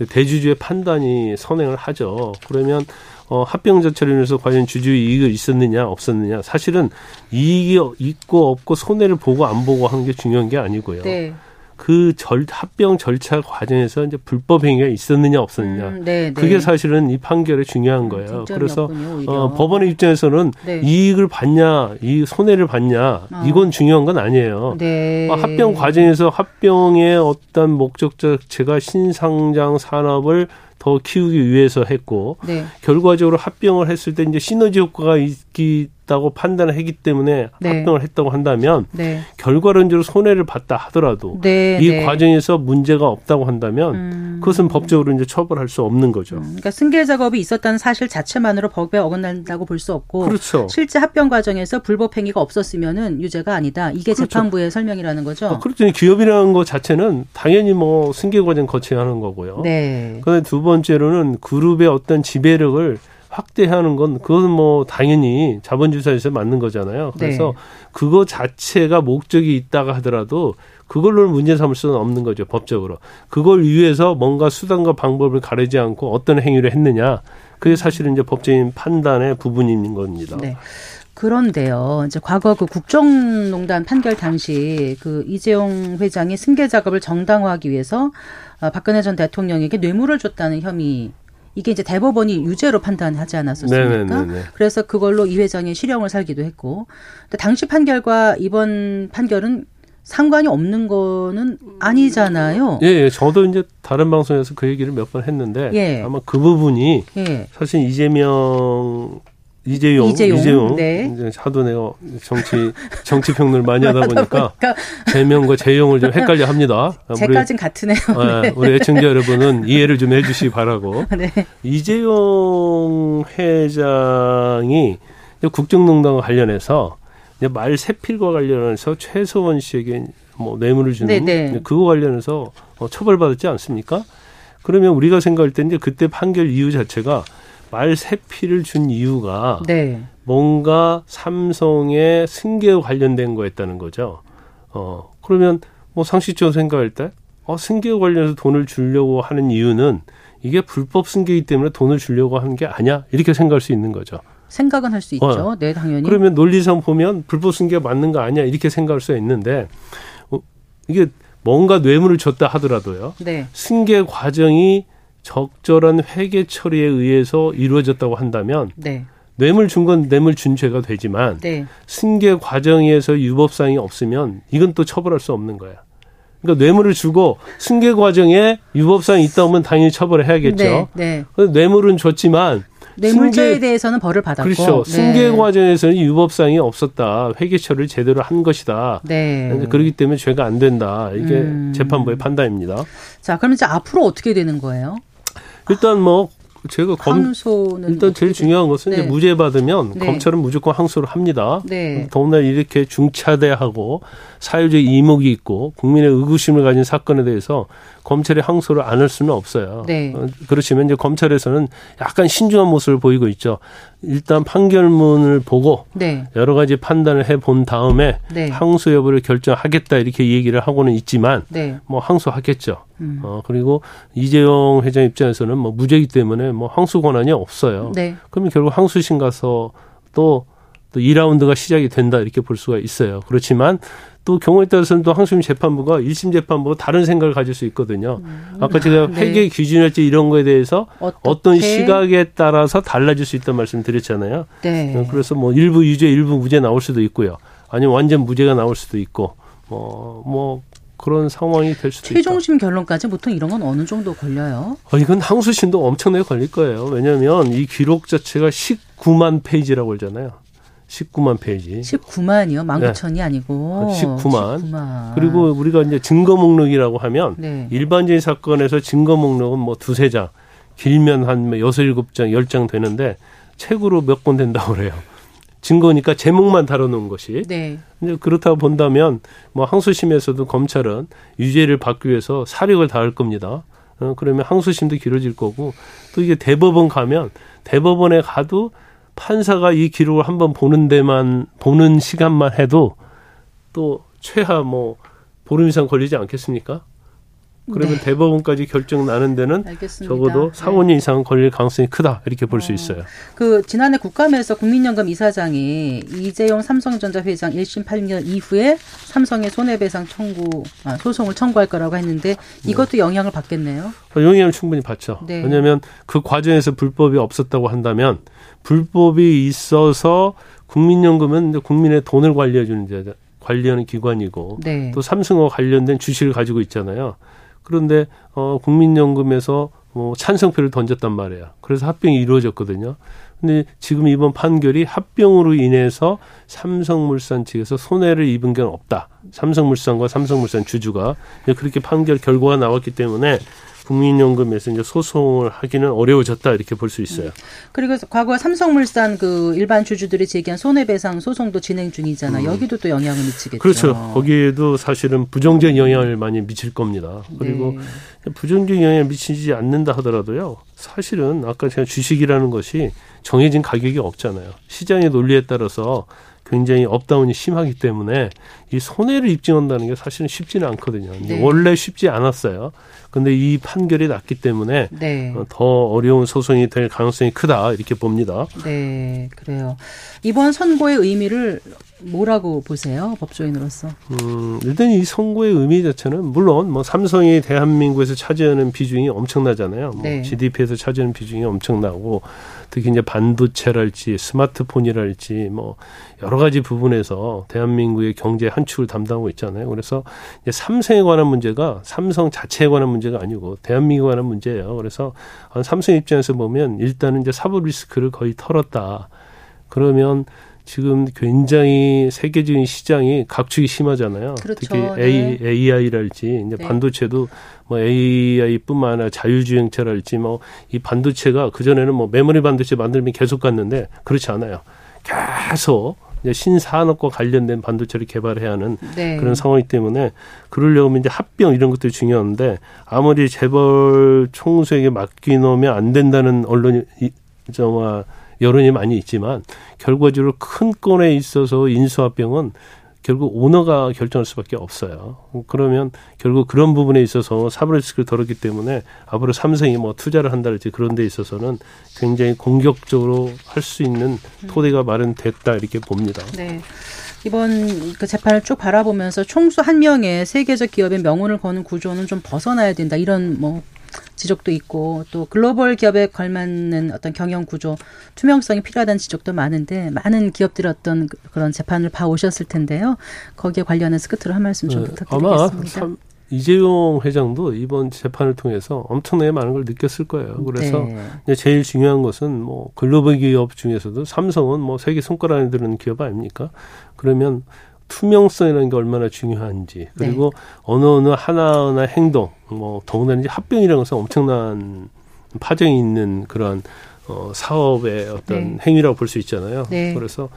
대주주의 판단이 선행을 하죠. 그러면 어, 합병 자체로 인해서 과연 주주 이익이 있었느냐 없었느냐 사실은 이익이 있고 없고 손해를 보고 안 보고 하는 게 중요한 게 아니고요. 네. 그 절, 합병 절차 과정에서 이제 불법 행위가 있었느냐 없었느냐. 음, 네, 네. 그게 사실은 이 판결에 중요한 음, 거예요. 그래서 어, 법원의 입장에서는 네. 이익을 받냐, 이 손해를 받냐, 어. 이건 중요한 건 아니에요. 네. 어, 합병 과정에서 합병의 어떤 목적 자체가 신상장 산업을 더 키우기 위해서 했고 네. 결과적으로 합병을 했을 때 이제 시너지 효과가 있다고 판단을 했기 때문에 네. 합병을 했다고 한다면 네. 결과론적으로 손해를 봤다 하더라도 네. 이 네. 과정에서 문제가 없다고 한다면 음. 그것은 법적으로 이제 처벌할 수 없는 거죠. 음. 그러니까 승계 작업이 있었다는 사실 자체만으로 법에 어긋난다고 볼 수 없고 그렇죠. 실제 합병 과정에서 불법 행위가 없었으면은 유죄가 아니다. 이게 그렇죠. 재판부의 설명이라는 거죠. 아, 그렇죠. 기업이라는 것 자체는 당연히 뭐 승계 과정 거쳐야 하는 거고요. 네. 그런데 두 번째로는 그룹의 어떤 지배력을 확대하는 건 그건 뭐 당연히 자본주의사에서 맞는 거잖아요. 그래서 네. 그거 자체가 목적이 있다가 하더라도 그걸로 문제 삼을 수는 없는 거죠 법적으로. 그걸 위해서 뭔가 수단과 방법을 가리지 않고 어떤 행위를 했느냐. 그게 사실은 이제 법적인 판단의 부분인 겁니다. 네. 그런데요, 이제 과거 그 국정농단 판결 당시 그 이재용 회장이 승계 작업을 정당화하기 위해서 아, 박근혜 전 대통령에게 뇌물을 줬다는 혐의 이게 이제 대법원이 유죄로 판단하지 않았었습니까? 네네네네. 네, 네, 네. 그래서 그걸로 이 회장의 실형을 살기도 했고, 당시 판결과 이번 판결은 상관이 없는 거는 아니잖아요. 예, 예, 저도 이제 다른 방송에서 그 얘기를 몇 번 했는데 예. 아마 그 부분이 예. 사실 이재명 이재용, 이재용, 이재용. 네. 이제 하도 내가 정치 정치 평론을 많이 하다 보니까 재명과 재용을 좀 헷갈려 합니다. 제까진 같으네요. 네. 네. 우리 애청자 여러분은 이해를 좀 해주시기 바라고. 네. 이재용 회장이 국정농단과 관련해서 말 세필과 관련해서 최소원 씨에게 뭐 뇌물을 주는 네네. 네. 그거 관련해서 어, 처벌받았지 않습니까? 그러면 우리가 생각할 때 이제 그때 판결 이유 자체가 말 세피를 준 이유가 네. 뭔가 삼성의 승계와 관련된 거였다는 거죠. 어, 그러면 뭐 상식적으로 생각할 때, 어, 승계와 관련해서 돈을 주려고 하는 이유는 이게 불법 승계이기 때문에 돈을 주려고 하는 게 아니야. 이렇게 생각할 수 있는 거죠. 생각은 할 수 있죠. 어. 네, 당연히. 그러면 논리상 보면 불법 승계가 맞는 거 아니야. 이렇게 생각할 수 있는데, 어, 이게 뭔가 뇌물을 줬다 하더라도요. 네. 승계 과정이 적절한 회계 처리에 의해서 이루어졌다고 한다면 네. 뇌물 준 건 뇌물 준 죄가 되지만 네. 승계 과정에서 유법 사항이 없으면 이건 또 처벌할 수 없는 거야. 그러니까 뇌물을 주고 승계 과정에 유법 사항이 있다 보면 당연히 처벌을 해야겠죠. 네, 네. 뇌물은 줬지만 뇌물죄에 승계, 대해서는 벌을 받았고 그렇죠. 네. 승계 과정에서는 유법사항이 없었다. 회계 처리를 제대로 한 것이다. 네. 그렇기 때문에 죄가 안 된다. 이게 음. 재판부의 판단입니다. 자, 그럼 이제 앞으로 어떻게 되는 거예요? 일단 뭐 제가 검 일단 제일 중요한 것은 네. 이제 무죄 받으면 네. 검찰은 무조건 항소를 합니다. 네. 더군다나 이렇게 중차대하고 사회적 이목이 있고 국민의 의구심을 가진 사건에 대해서 검찰이 항소를 안 할 수는 없어요. 네. 어, 그렇지만 이제 검찰에서는 약간 신중한 모습을 보이고 있죠. 일단 판결문을 보고 네. 여러 가지 판단을 해 본 다음에 네. 항소 여부를 결정하겠다 이렇게 얘기를 하고는 있지만 네. 뭐 항소하겠죠. 음. 어 그리고 이재용 회장 입장에서는 뭐 무죄이기 때문에 뭐 항소 권한이 없어요. 네. 그러면 결국 항소심 가서 또 또 2라운드가 시작이 된다 이렇게 볼 수가 있어요. 그렇지만 또 경우에 따라서는 또 항소심 재판부가 1심 재판부가 다른 생각을 가질 수 있거든요. 음. 아까 제가 네. 회계 기준이었지 이런 거에 대해서 어떤 시각에 따라서 달라질 수 있다는 말씀 드렸잖아요. 네. 어, 그래서 뭐 일부 유죄, 일부 무죄 나올 수도 있고요. 아니면 완전 무죄가 나올 수도 있고, 뭐, 뭐, 그런 상황이 될 수도 최종심 있다. 결론까지 보통 이런 건 어느 정도 걸려요? 어, 이건 항소심도 엄청나게 걸릴 거예요. 왜냐하면 이 기록 자체가 19만 페이지라고 그러잖아요. 19만 페이지. 19만이요? 19,000이 네. 아니고. 19만. 19만. 그리고 우리가 이제 증거 목록이라고 하면 네. 일반적인 사건에서 증거 목록은 뭐 두세 장, 길면 한 여섯 일곱 장, 열 장 되는데 책으로 몇 권 된다고 그래요. 증거니까 제목만 다뤄놓은 것이. 네. 이제 그렇다고 본다면 뭐 항소심에서도 검찰은 유죄를 받기 위해서 사력을 다할 겁니다. 어, 그러면 항소심도 길어질 거고 또 이게 대법원 가면 대법원에 가도 판사가 이 기록을 한번 보는 데만 보는 시간만 해도 또 최하 뭐 보름 이상 걸리지 않겠습니까? 그러면 네. 대법원까지 결정 나는 데는 알겠습니다. 적어도 4, 5년 이상 걸릴 가능성이 크다 이렇게 볼수 어. 있어요. 그 지난해 국감에서 국민연금 이사장이 이재용 삼성전자 회장 1심 판결 이후에 삼성의 손해배상 청구 아, 소송을 청구할 거라고 했는데 이것도 네. 영향을 받겠네요. 어, 영향을 충분히 받죠. 네. 왜냐하면 그 과정에서 불법이 없었다고 한다면 불법이 있어서 국민연금은 국민의 돈을 관리해 주는 관리하는 기관이고 네. 또 삼성과 관련된 주식을 가지고 있잖아요. 그런데 어 국민연금에서 뭐 찬성표를 던졌단 말이에요. 그래서 합병이 이루어졌거든요. 근데 지금 이번 판결이 합병으로 인해서 삼성물산 측에서 손해를 입은 게 없다. 삼성물산과 삼성물산 주주가 그렇게 판결 결과가 나왔기 때문에 국민연금에서 이제 소송을 하기는 어려워졌다 이렇게 볼 수 있어요. 음. 그리고 과거 삼성물산 그 일반 주주들이 제기한 손해배상 소송도 진행 중이잖아. 요 음. 여기도 또 영향을 미치겠죠. 그렇죠. 거기에도 사실은 부정적인 영향을 많이 미칠 겁니다. 그리고 네. 부정적인 영향을 미치지 않는다 하더라도요. 사실은 아까 제가 주식이라는 것이 정해진 가격이 없잖아요. 시장의 논리에 따라서 굉장히 up down이 심하기 때문에 이 손해를 입증한다는 게 사실은 쉽지는 않거든요. 네. 원래 쉽지 않았어요. 근데 이 판결이 났기 때문에 네. 어, 더 어려운 소송이 될 가능성이 크다 이렇게 봅니다. 네, 그래요. 이번 선고의 의미를 뭐라고 보세요, 법조인으로서? 음, 일단 이 선고의 의미 자체는 물론 뭐 삼성이 대한민국에서 차지하는 비중이 엄청나잖아요. 뭐 네. GDP에서 차지하는 비중이 엄청나고 특히 이제 반도체랄지 스마트폰이랄지 뭐 여러 가지 부분에서 대한민국의 경제 한 축을 담당하고 있잖아요. 그래서 이제 삼성에 관한 문제가 삼성 자체에 관한 문제가 아니고 대한민국에 관한 문제예요. 그래서 삼성 입장에서 보면 일단은 이제 사법 리스크를 거의 털었다. 그러면 지금 굉장히 세계적인 시장이 각축이 심하잖아요. 그렇죠. 특히 네. AI랄지 이제 네. 반도체도 뭐 AI뿐만 아니라 자율주행차랄지 뭐 이 반도체가 그 전에는 뭐 메모리 반도체 만들면 계속 갔는데 그렇지 않아요. 계속 이제 신산업과 관련된 반도체를 개발해야 하는 네. 그런 상황이기 때문에 그러려면 이제 합병 이런 것도 중요한데 아무리 재벌 총수에게 맡기놓으면 안 된다는 언론이 정말 여론이 많이 있지만 결과적으로 큰 건에 있어서 인수합병은 결국 오너가 결정할 수밖에 없어요. 그러면 결국 그런 부분에 있어서 사법 리스크를 덜었기 때문에 앞으로 삼성이 뭐 투자를 한다든지 그런 데 있어서는 굉장히 공격적으로 할 수 있는 토대가 마련됐다 이렇게 봅니다. 네. 이번 그 재판을 쭉 바라보면서 총수 한 명의 세계적 기업의 명운을 거는 구조는 좀 벗어나야 된다. 이런 뭐 지적도 있고 또 글로벌 기업에 걸맞는 어떤 경영 구조 투명성이 필요하다는 지적도 많은데 많은 기업들이 어떤 그, 그런 재판을 봐 오셨을 텐데요. 거기에 관련해서 끝으로 한 말씀 좀 네, 부탁드리겠습니다. 아마 이재용 회장도 이번 재판을 통해서 엄청나게 많은 걸 느꼈을 거예요. 그래서 네. 제일 중요한 것은 뭐 글로벌 기업 중에서도 삼성은 뭐 세계 손가락 안에 드는 기업 아닙니까? 그러면 투명성이라는 게 얼마나 중요한지 그리고 네. 어느 어느 하나하나 행동 뭐 더군다나 이제 합병이라는 것은 엄청난 파장이 있는 그런 어, 사업의 어떤 네. 행위라고 볼 수 있잖아요. 네. 그래서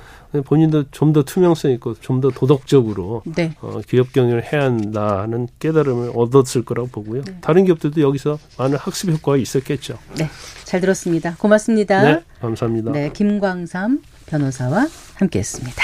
본인도 좀 더 투명성 있고 좀 더 도덕적으로 네. 어, 기업 경영을 해야 한다는 깨달음을 얻었을 거라고 보고요. 네. 다른 기업들도 여기서 많은 학습 효과가 있었겠죠. 네, 잘 들었습니다. 고맙습니다. 네, 감사합니다. 네, 김광삼 변호사와 함께했습니다.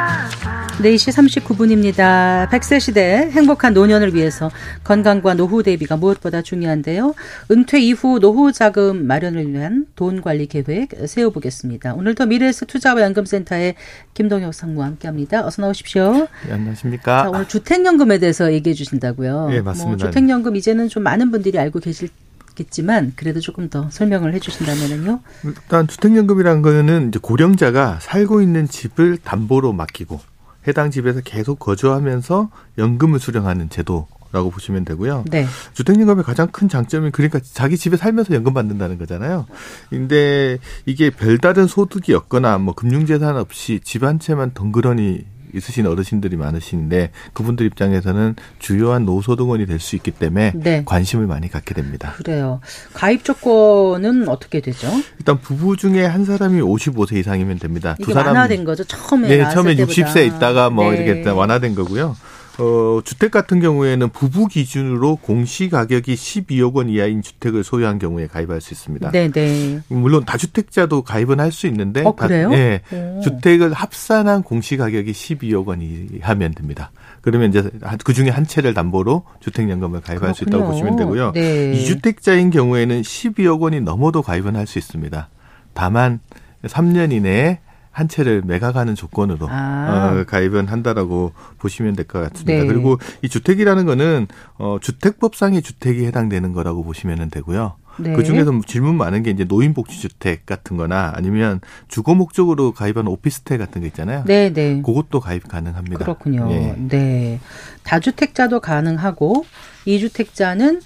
4시 39분입니다. 100세 시대 행복한 노년을 위해서 건강과 노후 대비가 무엇보다 중요한데요. 은퇴 이후 노후 자금 마련을 위한 돈 관리 계획 세워보겠습니다. 오늘도 미래에스 투자와 연금센터의 김동혁 상무와 함께합니다. 어서 나오십시오. 네, 안녕하십니까. 자, 오늘 주택연금에 대해서 얘기해 주신다고요. 네, 맞습니다. 뭐 주택연금 이제는 좀 많은 분들이 알고 계실 겠지만 그래도 조금 더 설명을 해주신다면요. 일단 주택연금이라는 거는 이제 고령자가 살고 있는 집을 담보로 맡기고 해당 집에서 계속 거주하면서 연금을 수령하는 제도. 라고 보시면 되고요. 네. 주택연금의 가장 큰 장점이 그러니까 자기 집에 살면서 연금 받는다는 거잖아요. 근데 이게 별다른 소득이 없거나 뭐 금융재산 없이 집 한 채만 덩그러니 있으신 어르신들이 많으신데 그분들 입장에서는 주요한 노소 등원이 될 수 있기 때문에 네. 관심을 많이 갖게 됩니다. 그래요. 가입 조건은 어떻게 되죠? 일단 부부 중에 한 사람이 55세 이상이면 됩니다. 두 사람 완화된 거죠. 처음에 네, 처음에 60세 있다가 뭐 네. 이렇게 완화된 거고요. 어, 주택 같은 경우에는 부부 기준으로 공시 가격이 12억 원 이하인 주택을 소유한 경우에 가입할 수 있습니다. 네, 네. 물론 다주택자도 가입은 할 수 있는데 어, 그래요? 다, 네. 주택을 합산한 공시 가격이 12억 원 이하면 됩니다. 그러면 이제 그 중에 한 채를 담보로 주택연금을 가입할 그렇군요. 수 있다고 보시면 되고요. 네. 이주택자인 경우에는 12억 원이 넘어도 가입은 할 수 있습니다. 다만 3년 이내에 한 채를 매각하는 조건으로 아. 어, 가입은 한다라고 보시면 될 것 같습니다. 네. 그리고 이 주택이라는 거는 어, 주택법상의 주택이 해당되는 거라고 보시면 되고요. 네. 그 중에서 질문 많은 게 이제 노인복지주택 같은 거나 아니면 주거 목적으로 가입한 오피스텔 같은 거 있잖아요. 네, 네. 그것도 가입 가능합니다. 그렇군요. 예. 네. 다주택자도 가능하고 이주택자는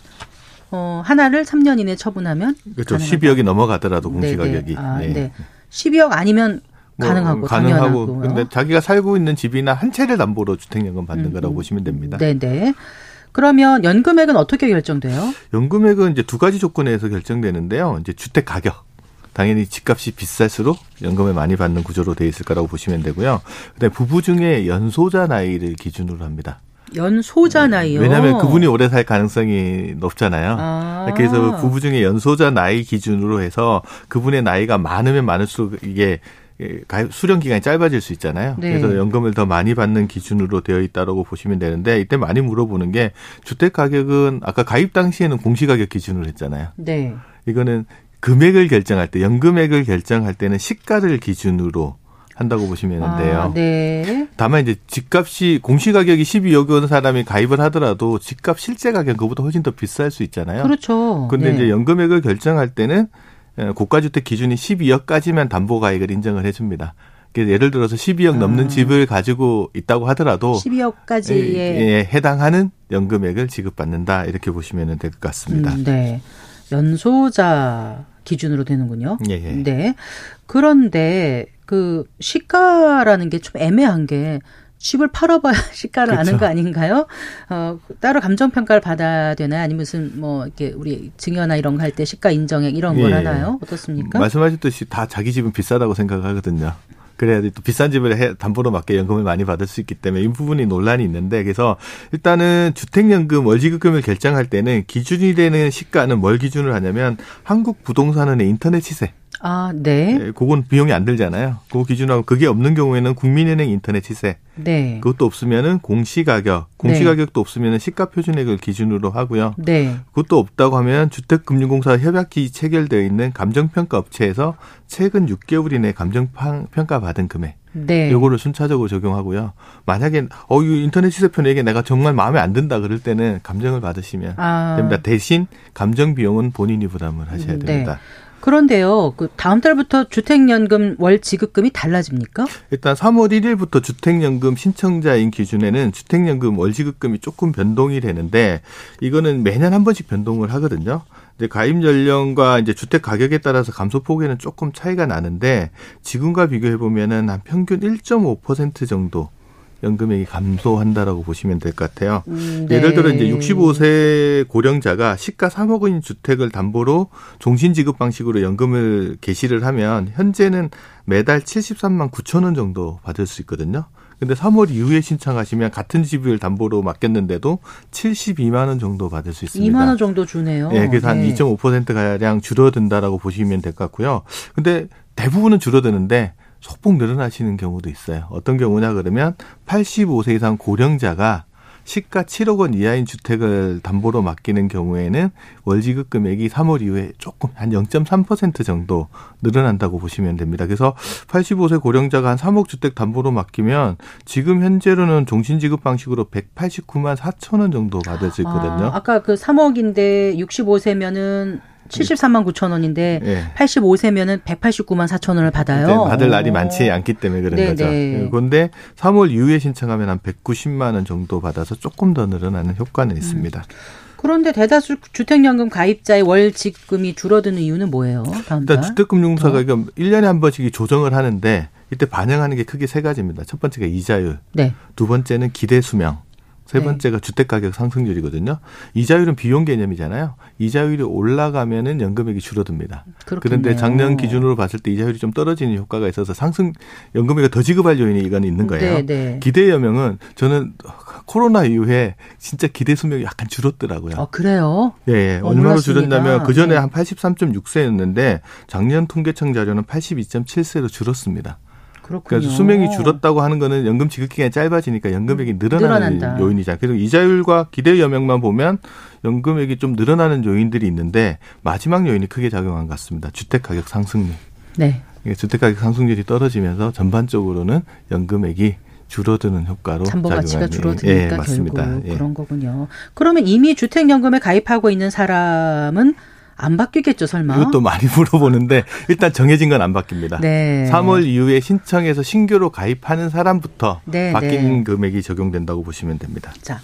어, 하나를 3년 이내 처분하면 그렇죠. 가능하다. 12억이 넘어가더라도 공시 가격이. 아, 네. 네. 12억 아니면 뭐 가능하고 가능하고 당연하고요. 근데 자기가 살고 있는 집이나 한 채를 담보로 주택연금 받는 음, 거라고 음. 보시면 됩니다. 네네. 그러면 연금액은 어떻게 결정돼요? 연금액은 이제 두 가지 조건에서 결정되는데요. 이제 주택 가격. 당연히 집값이 비쌀수록 연금을 많이 받는 구조로 돼 있을 거라고 보시면 되고요. 그다음에 부부 중에 연소자 나이를 기준으로 합니다. 연소자 나이요? 왜냐하면 그분이 오래 살 가능성이 높잖아요. 아. 그래서 부부 중에 연소자 나이 기준으로 해서 그분의 나이가 많으면 많을수록 이게 예, 수령 기간이 짧아질 수 있잖아요. 네. 그래서 연금을 더 많이 받는 기준으로 되어 있다라고 보시면 되는데 이때 많이 물어보는 게 주택 가격은 아까 가입 당시에는 공시 가격 기준으로 했잖아요. 네. 이거는 금액을 결정할 때 연금액을 결정할 때는 시가를 기준으로 한다고 보시면 되는데요. 아, 네. 다만 이제 집값이 공시 가격이 12억 원 사람이 가입을 하더라도 집값 실제 가격 그보다 훨씬 더 비쌀 수 있잖아요. 그렇죠. 근데 네. 이제 연금액을 결정할 때는 예, 고가주택 기준이 12억까지만 담보가액을 인정을 해줍니다. 예를 들어서 12억 넘는 아. 집을 가지고 있다고 하더라도 12억까지에 예, 예, 해당하는 연금액을 지급받는다 이렇게 보시면 될 것 같습니다. 음, 네, 연소자 기준으로 되는군요. 예, 예. 네. 그런데 그 시가라는 게 좀 애매한 게 집을 팔아봐야 시가를 그렇죠. 아는 거 아닌가요? 어, 따로 감정 평가를 받아야 되나요? 아니면 무슨 뭐 이렇게 우리 증여나 이런 거 할 때 시가 인정액 이런 걸 예. 하나요? 어떻습니까? 말씀하셨듯이 다 자기 집은 비싸다고 생각하거든요. 그래야 또 비싼 집을 해, 담보로 맞게 연금을 많이 받을 수 있기 때문에 이 부분이 논란이 있는데 그래서 일단은 주택연금 월지급금을 결정할 때는 기준이 되는 시가는 뭘 기준으로 하냐면 한국 부동산은의 인터넷 시세 아, 네. 네. 그건 비용이 안 들잖아요. 그거 기준하고 그게 없는 경우에는 국민은행 인터넷 시세. 네. 그것도 없으면은 공시가격, 공시가격도 네. 없으면은 시가표준액을 기준으로 하고요. 네. 그것도 없다고 하면 주택금융공사 협약기 체결되어 있는 감정평가 업체에서 최근 6개월 이내 감정평가 받은 금액. 네. 요거를 순차적으로 적용하고요. 만약에 어, 이 인터넷 시세표내게 내가 정말 마음에 안 든다 그럴 때는 감정을 받으시면 아. 됩니다. 대신 감정 비용은 본인이 부담을 하셔야 네. 됩니다. 네. 그런데요, 그 다음 달부터 주택연금 월 지급금이 달라집니까? 일단 3월 1일부터 주택연금 신청자인 기준에는 주택연금 월 지급금이 조금 변동이 되는데 이거는 매년 한 번씩 변동을 하거든요. 이제 가입 연령과 이제 주택 가격에 따라서 감소 폭에는 조금 차이가 나는데 지금과 비교해 보면은 한 평균 1.5% 정도 연금액이 감소한다라고 보시면 될 것 같아요. 음, 네. 예를 들어 이제 65세 고령자가 시가 3억 원인 주택을 담보로 종신 지급 방식으로 연금을 개시를 하면 현재는 매달 73만 9천 원 정도 받을 수 있거든요. 근데 3월 이후에 신청하시면 같은 집을 담보로 맡겼는데도 72만 원 정도 받을 수 있습니다. 2만 원 정도 주네요. 네, 그래서 네. 한2.5% 가량 줄어든다라고 보시면 될 것 같고요. 근데 대부분은 줄어드는데 소폭 늘어나시는 경우도 있어요. 어떤 경우냐 그러면 85세 이상 고령자가 시가 7억 원 이하인 주택을 담보로 맡기는 경우에는 월지급 금액이 3월 이후에 조금 한 0.3% 정도 늘어난다고 보시면 됩니다. 그래서 85세 고령자가 한 3억 주택 담보로 맡기면 지금 현재로는 종신지급 방식으로 189만 4천 원 정도 받을 수 있거든요. 아, 아까 그 3억인데 65세면은 73만 9천 원인데 네. 85세면은 189만 4천 원을 받아요. 네, 받을 날이 많지 않기 때문에 그런 네, 거죠. 네. 그런데 3월 이후에 신청하면 한 190만 원 정도 받아서 조금 더 늘어나는 효과는 있습니다. 음. 그런데 대다수 주택연금 가입자의 월 지급금이 줄어드는 이유는 뭐예요? 일단 주택금융사가 어? 1년에 한 번씩 조정을 하는데 이때 반영하는 게 크게 세 가지입니다. 첫 번째가 이자율, 네. 두 번째는 기대 수명, 세 네. 번째가 네. 주택 가격 상승률이거든요. 이자율은 비용 개념이잖아요. 이자율이 올라가면은 연금액이 줄어듭니다. 그렇겠네요. 그런데 작년 기준으로 봤을 때 이자율이 좀 떨어지는 효과가 있어서 상승 연금액을 더 지급할 요인이 이건 있는 거예요. 네, 네. 기대 여명은 저는 코로나 이후에 진짜 기대 수명이 약간 줄었더라고요. 아, 그래요? 예, 예. 어, 얼마로 줄었냐면 그 전에 네. 한 83.6세였는데 작년 통계청 자료는 82.7세로 줄었습니다. 그렇군요. 그래서 수명이 줄었다고 하는 거는 연금 지급 기간이 짧아지니까 연금액이 음, 늘어나는 늘어난다. 요인이잖아요. 그리고 이자율과 기대 여명만 보면 연금액이 좀 늘어나는 요인들이 있는데 마지막 요인이 크게 작용한 것 같습니다. 주택 가격 상승률. 네. 주택 가격 상승률이 떨어지면서 전반적으로는 연금액이 줄어드는 효과로 담보 가치가 줄어드니까 예, 결국 예. 그런 거군요. 그러면 이미 주택연금에 가입하고 있는 사람은 안 바뀌겠죠, 설마? 이것도 많이 물어보는데 일단 정해진 건 안 바뀝니다. 네. 3월 이후에 신청해서 신규로 가입하는 사람부터 네, 바뀐 네. 금액이 적용된다고 보시면 됩니다. 자,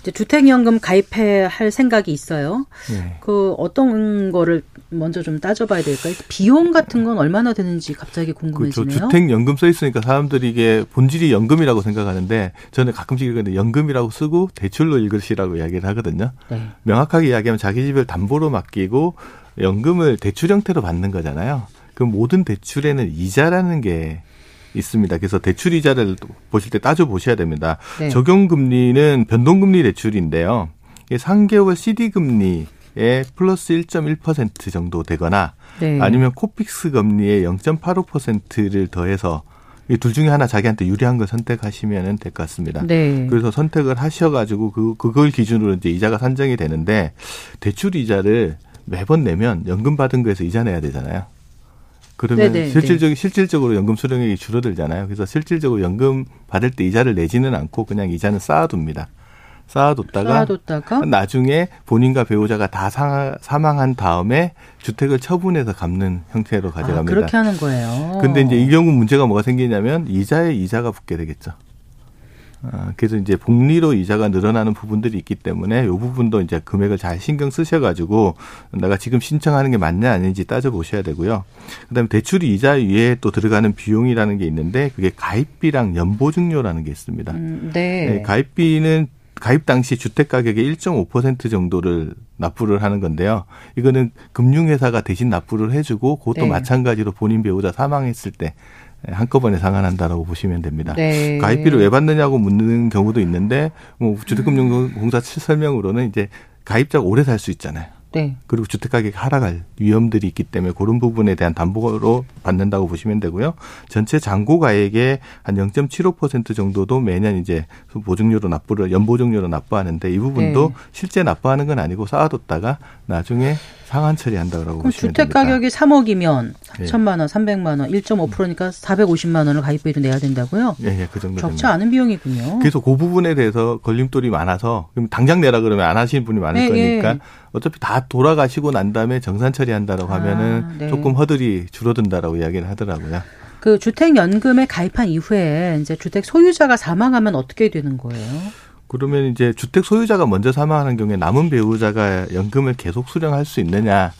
이제 주택연금 가입해 할 생각이 있어요. 네. 그 어떤 거를 먼저 좀 따져봐야 될까요? 비용 같은 건 얼마나 되는지 갑자기 궁금해지네요. 그렇죠. 주택연금 써 있으니까 사람들이 이게 본질이 연금이라고 생각하는데 저는 가끔씩 읽는데 연금이라고 쓰고 대출로 읽으시라고 이야기를 하거든요. 네. 명확하게 이야기하면 자기 집을 담보로 맡기고 연금을 대출 형태로 받는 거잖아요. 그 모든 대출에는 이자라는 게 있습니다. 그래서 대출 이자를 보실 때 따져 보셔야 됩니다. 네. 적용 금리는 변동금리 대출인데요. 3개월 CD 금리 에 플러스 1.1% 정도 되거나 네. 아니면 코픽스 금리에 0.85%를 더해서 이 둘 중에 하나 자기한테 유리한 걸 선택하시면 될 것 같습니다. 네. 그래서 선택을 하셔가지고 그 그걸 기준으로 이제 이자가 산정이 되는데 대출 이자를 매번 내면 연금 받은 거에서 이자 내야 되잖아요. 그러면 네네, 실질적 네. 실질적으로 연금 수령액이 줄어들잖아요. 그래서 실질적으로 연금 받을 때 이자를 내지는 않고 그냥 이자는 쌓아둡니다. 쌓아뒀다가, 쌓아뒀다가 나중에 본인과 배우자가 다 사, 사망한 다음에 주택을 처분해서 갚는 형태로 아, 가져갑니다. 아, 그렇게 하는 거예요. 근데 이제 이 경우 문제가 뭐가 생기냐면 이자에 이자가 붙게 되겠죠. 아, 그래서 이제 복리로 이자가 늘어나는 부분들이 있기 때문에 이 부분도 이제 금액을 잘 신경 쓰셔가지고 내가 지금 신청하는 게 맞냐 아닌지 따져보셔야 되고요. 그다음에 대출 이자 위에 또 들어가는 비용이라는 게 있는데 그게 가입비랑 연보증료라는 게 있습니다. 음, 네. 네. 가입비는 가입 당시 주택 가격의 1.5% 정도를 납부를 하는 건데요. 이거는 금융회사가 대신 납부를 해주고 그것도 네. 마찬가지로 본인 배우자 사망했을 때 한꺼번에 상환한다라고 보시면 됩니다. 네. 가입비를 왜 받느냐고 묻는 경우도 있는데 뭐 주택금융공사 설명으로는 이제 가입자가 오래 살 수 있잖아요. 네. 그리고 주택 가격이 하락할 위험들이 있기 때문에 그런 부분에 대한 담보로 받는다고 보시면 되고요. 전체 잔고가액의 한 0.75% 정도도 매년 이제 보증료로 납부를 연보증료로 납부하는데 이 부분도 네. 실제 납부하는 건 아니고 쌓아뒀다가 나중에 상한 처리한다고 보시면 주택. 가격이 3억이면 4천만 원, 300만 원, 1.5%니까 450만 원을 가입비로 내야 된다고요? 예, 예, 그 정도 적지 됩니다. 않은 비용이군요. 그래서 그 부분에 대해서 걸림돌이 많아서 그럼 당장 내라 그러면 안 하시는 분이 많을 네, 거니까 예. 어차피 다 돌아가시고 난 다음에 정산 처리한다라고 아, 하면은 네. 조금 허들이 줄어든다라고 이야기를 하더라고요. 그 주택 연금에 가입한 이후에 이제 주택 소유자가 사망하면 어떻게 되는 거예요? 그러면 이제 주택 소유자가 먼저 사망하는 경우에 남은 배우자가 연금을 계속 수령할 수 있느냐 아,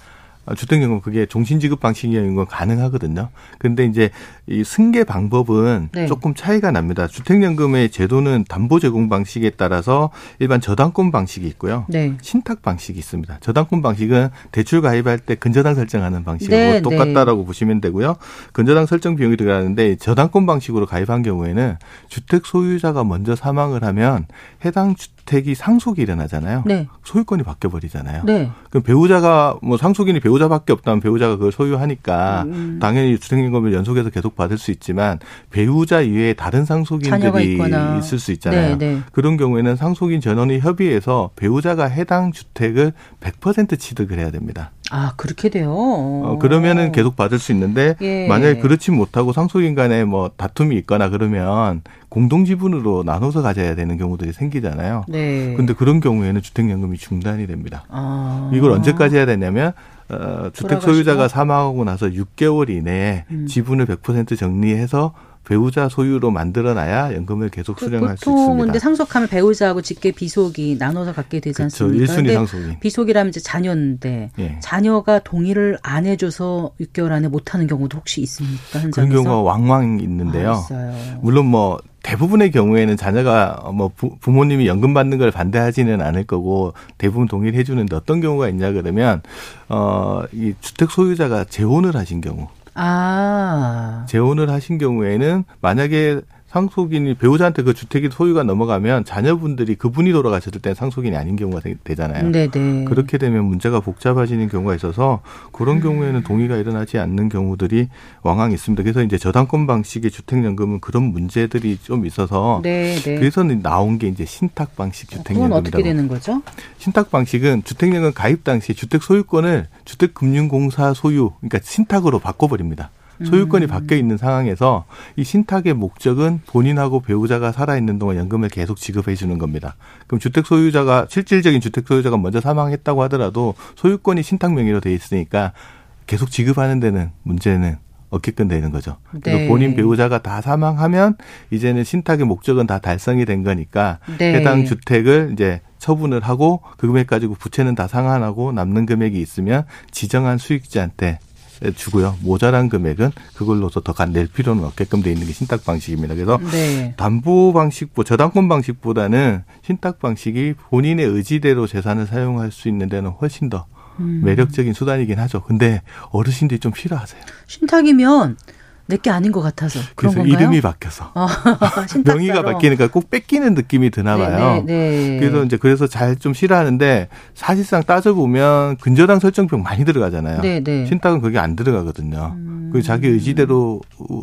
주택연금 그게 종신지급 방식이라는 건 가능하거든요. 근데 이제 이 승계 방법은 네. 조금 차이가 납니다. 주택연금의 제도는 담보 제공 방식에 따라서 일반 저당권 방식이 있고요. 네. 신탁 방식이 있습니다. 저당권 방식은 대출 가입할 때 근저당 설정하는 방식하고 네, 똑같다라고 네. 보시면 되고요. 근저당 설정 비용이 들어가는데 저당권 방식으로 가입한 경우에는 주택 소유자가 먼저 사망을 하면 해당 주택 이 상속이 일어나잖아요. 네. 소유권이 바뀌어 버리잖아요. 네. 그럼 배우자가 뭐 상속인이 배우 배우자밖에 없다면 배우자가 그걸 소유하니까 음. 당연히 주택연금을 연속해서 계속 받을 수 있지만 배우자 이외에 다른 상속인들이 있을 수 있잖아요. 네, 네. 그런 경우에는 상속인 전원이 협의해서 배우자가 해당 주택을 100% 취득을 해야 됩니다. 아 그렇게 돼요. 어, 그러면은 계속 받을 수 있는데 예. 만약에 그렇지 못하고 상속인 간에 뭐 다툼이 있거나 그러면 공동 지분으로 나눠서 가져야 되는 경우들이 생기잖아요. 네. 근데 그런 경우에는 주택연금이 중단이 됩니다. 아. 이걸 언제까지 해야 되냐면 어, 주택 소유자가 사망하고 나서 6개월 이내에 음. 지분을 100% 정리해서 배우자 소유로 만들어놔야 연금을 계속 그 수령할 수 있습니다. 보통 근데 상속하면 배우자하고 직계 비속이 나눠서 갖게 되지 그렇죠. 않습니까? 1순위 상속인. 비속이라면 이제 자녀인데 예. 자녀가 동의를 안 해줘서 6개월 안에 못하는 경우도 혹시 있습니까? 현장에서? 그런 경우가 왕왕 있는데요. 아, 물론 뭐 대부분의 경우에는 자녀가 뭐 부, 모님이 연금 받는 걸 반대하지는 않을 거고 대부분 동의를 해주는데 어떤 경우가 있냐 그러면 어이 주택 소유자가 재혼을 하신 경우 아. 재혼을 하신 경우에는 만약에 상속인이 배우자한테 그 주택이 소유가 넘어가면 자녀분들이 그분이 돌아가셨을 때 상속인이 아닌 경우가 되잖아요. 네네. 그렇게 되면 문제가 복잡해지는 경우가 있어서 그런 음. 경우에는 동의가 일어나지 않는 경우들이 왕왕 있습니다. 그래서 이제 저당권 방식의 주택연금은 그런 문제들이 좀 있어서 네네. 그래서 나온 게 이제 신탁 방식 주택연금이라고. 그건 어떻게 되는 거죠? 신탁 방식은 주택연금 가입 당시 주택 소유권을 주택금융공사 소유, 그러니까 신탁으로 바꿔버립니다. 소유권이 음. 바뀌어 있는 상황에서 이 신탁의 목적은 본인하고 배우자가 살아 있는 동안 연금을 계속 지급해 주는 겁니다. 그럼 주택 소유자가 실질적인 주택 소유자가 먼저 사망했다고 하더라도 소유권이 신탁 명의로 돼 있으니까 계속 지급하는 데는 문제는 없게끔 되는 거죠. 그리고 네. 본인 배우자가 다 사망하면 이제는 신탁의 목적은 다 달성이 된 거니까 네. 해당 주택을 이제 처분을 하고 그 금액 가지고 부채는 다 상환하고 남는 금액이 있으면 지정한 수익자한테 주고요. 모자란 금액은 그걸로서 더 낼 필요는 없게끔 돼 있는 게 신탁 방식입니다. 그래서 네. 담보 방식, 뭐 저당권 방식보다는 신탁 방식이 본인의 의지대로 재산을 사용할 수 있는 데는 훨씬 더 음. 매력적인 수단이긴 하죠. 근데 어르신들이 좀 싫어하세요. 신탁이면 내게 아닌 것 같아서 그래서 건가요? 이름이 바뀌어서 어, 명의가 바뀌니까 꼭 뺏기는 느낌이 드나 네, 봐요. 네, 네, 그래서 이제 그래서 잘 좀 싫어하는데 사실상 따져 보면 근저당 설정병 많이 들어가잖아요. 네, 네. 신탁은 그게 안 들어가거든요. 음. 그 자기 의지대로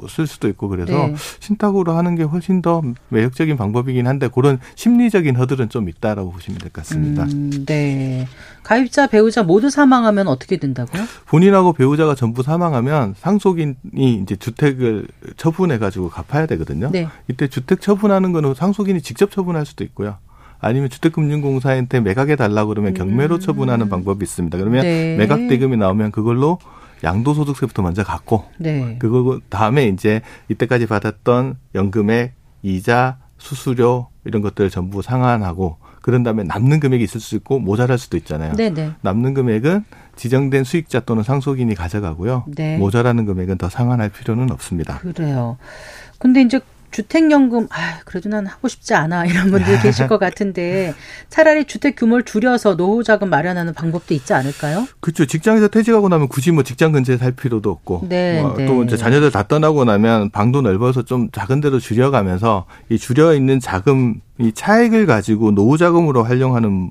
쓸 수도 있고 그래서 네. 신탁으로 하는 게 훨씬 더 매력적인 방법이긴 한데 그런 심리적인 허들은 좀 있다라고 보시면 될 것 같습니다. 음, 네. 가입자, 배우자 모두 사망하면 어떻게 된다고요? 본인하고 배우자가 전부 사망하면 상속인이 이제 주택을 처분해 가지고 갚아야 되거든요. 네. 이때 주택 처분하는 거는 상속인이 직접 처분할 수도 있고요. 아니면 주택금융공사한테 매각해 달라고 그러면 경매로 음. 처분하는 방법이 있습니다. 그러면 네. 매각 대금이 나오면 그걸로 양도소득세부터 먼저 갖고 네. 그거 다음에 이제 이때까지 받았던 연금액, 이자, 수수료 이런 것들을 전부 상환하고 그런 다음에 남는 금액이 있을 수 있고 모자랄 수도 있잖아요. 네네. 남는 금액은 지정된 수익자 또는 상속인이 가져가고요. 네. 모자라는 금액은 더 상환할 필요는 없습니다. 그래요. 근데 이제 주택연금, 아, 그래도 난 하고 싶지 않아. 이런 분들 계실 것 같은데 차라리 주택 규모를 줄여서 노후 자금 마련하는 방법도 있지 않을까요? 그렇죠. 직장에서 퇴직하고 나면 굳이 뭐 직장 근처에 살 필요도 없고. 네, 뭐 네. 또 이제 자녀들 다 떠나고 나면 방도 넓어서 좀 작은 데로 줄여가면서 이 줄여 있는 자금 이 차액을 가지고 노후 자금으로 활용하는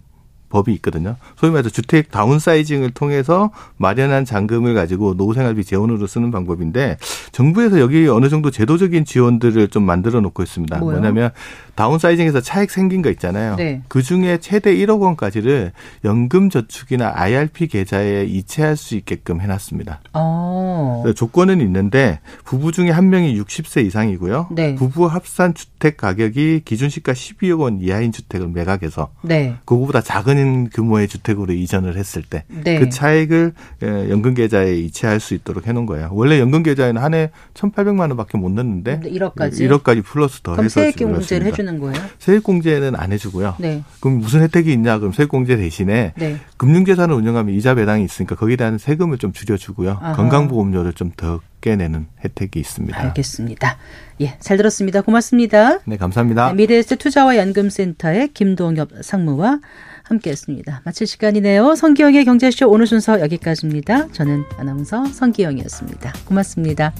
법이 있거든요. 소위 말해서 주택 다운사이징을 통해서 마련한 잔금을 가지고 노후생활비 재원으로 쓰는 방법인데 정부에서 여기 어느 정도 제도적인 지원들을 좀 만들어 놓고 있습니다. 뭐요? 뭐냐면 다운사이징에서 차익 생긴 거 있잖아요. 네. 그 중에 최대 1억 원까지를 연금저축이나 IRP 계좌에 이체할 수 있게끔 해놨습니다. 어. 조건은 있는데 부부 중에 한 명이 60세 이상이고요. 네. 부부 합산 주택 가격이 기준 시가 12억 원 이하인 주택을 매각해서 네. 그거보다 작은 규모의 주택으로 이전을 했을 때그 네. 차익을 연금 계좌에 이체할 수 있도록 해놓은 거예요. 원래 연금 계좌에는 한 해 1,800만 원밖에 못 넣는데 1억까지 1억까지 플러스 더 해서 세액 공제를 해주는 해주는 거예요? 세액공제는 안 해주고요. 네. 그럼 무슨 혜택이 있냐? 그럼 세액공제 대신에 네. 금융재산을 운영하면 이자 배당이 있으니까 거기에 대한 세금을 좀 줄여주고요. 아하. 건강보험료를 좀 적게 내는 혜택이 있습니다. 알겠습니다. 예, 잘 들었습니다. 고맙습니다. 네, 감사합니다. 네, 미래에셋 투자와 연금센터의 김동엽 상무와 함께했습니다. 마칠 시간이네요. 성기영의 경제쇼 오늘 순서 여기까지입니다. 저는 아나운서 성기영이었습니다. 고맙습니다.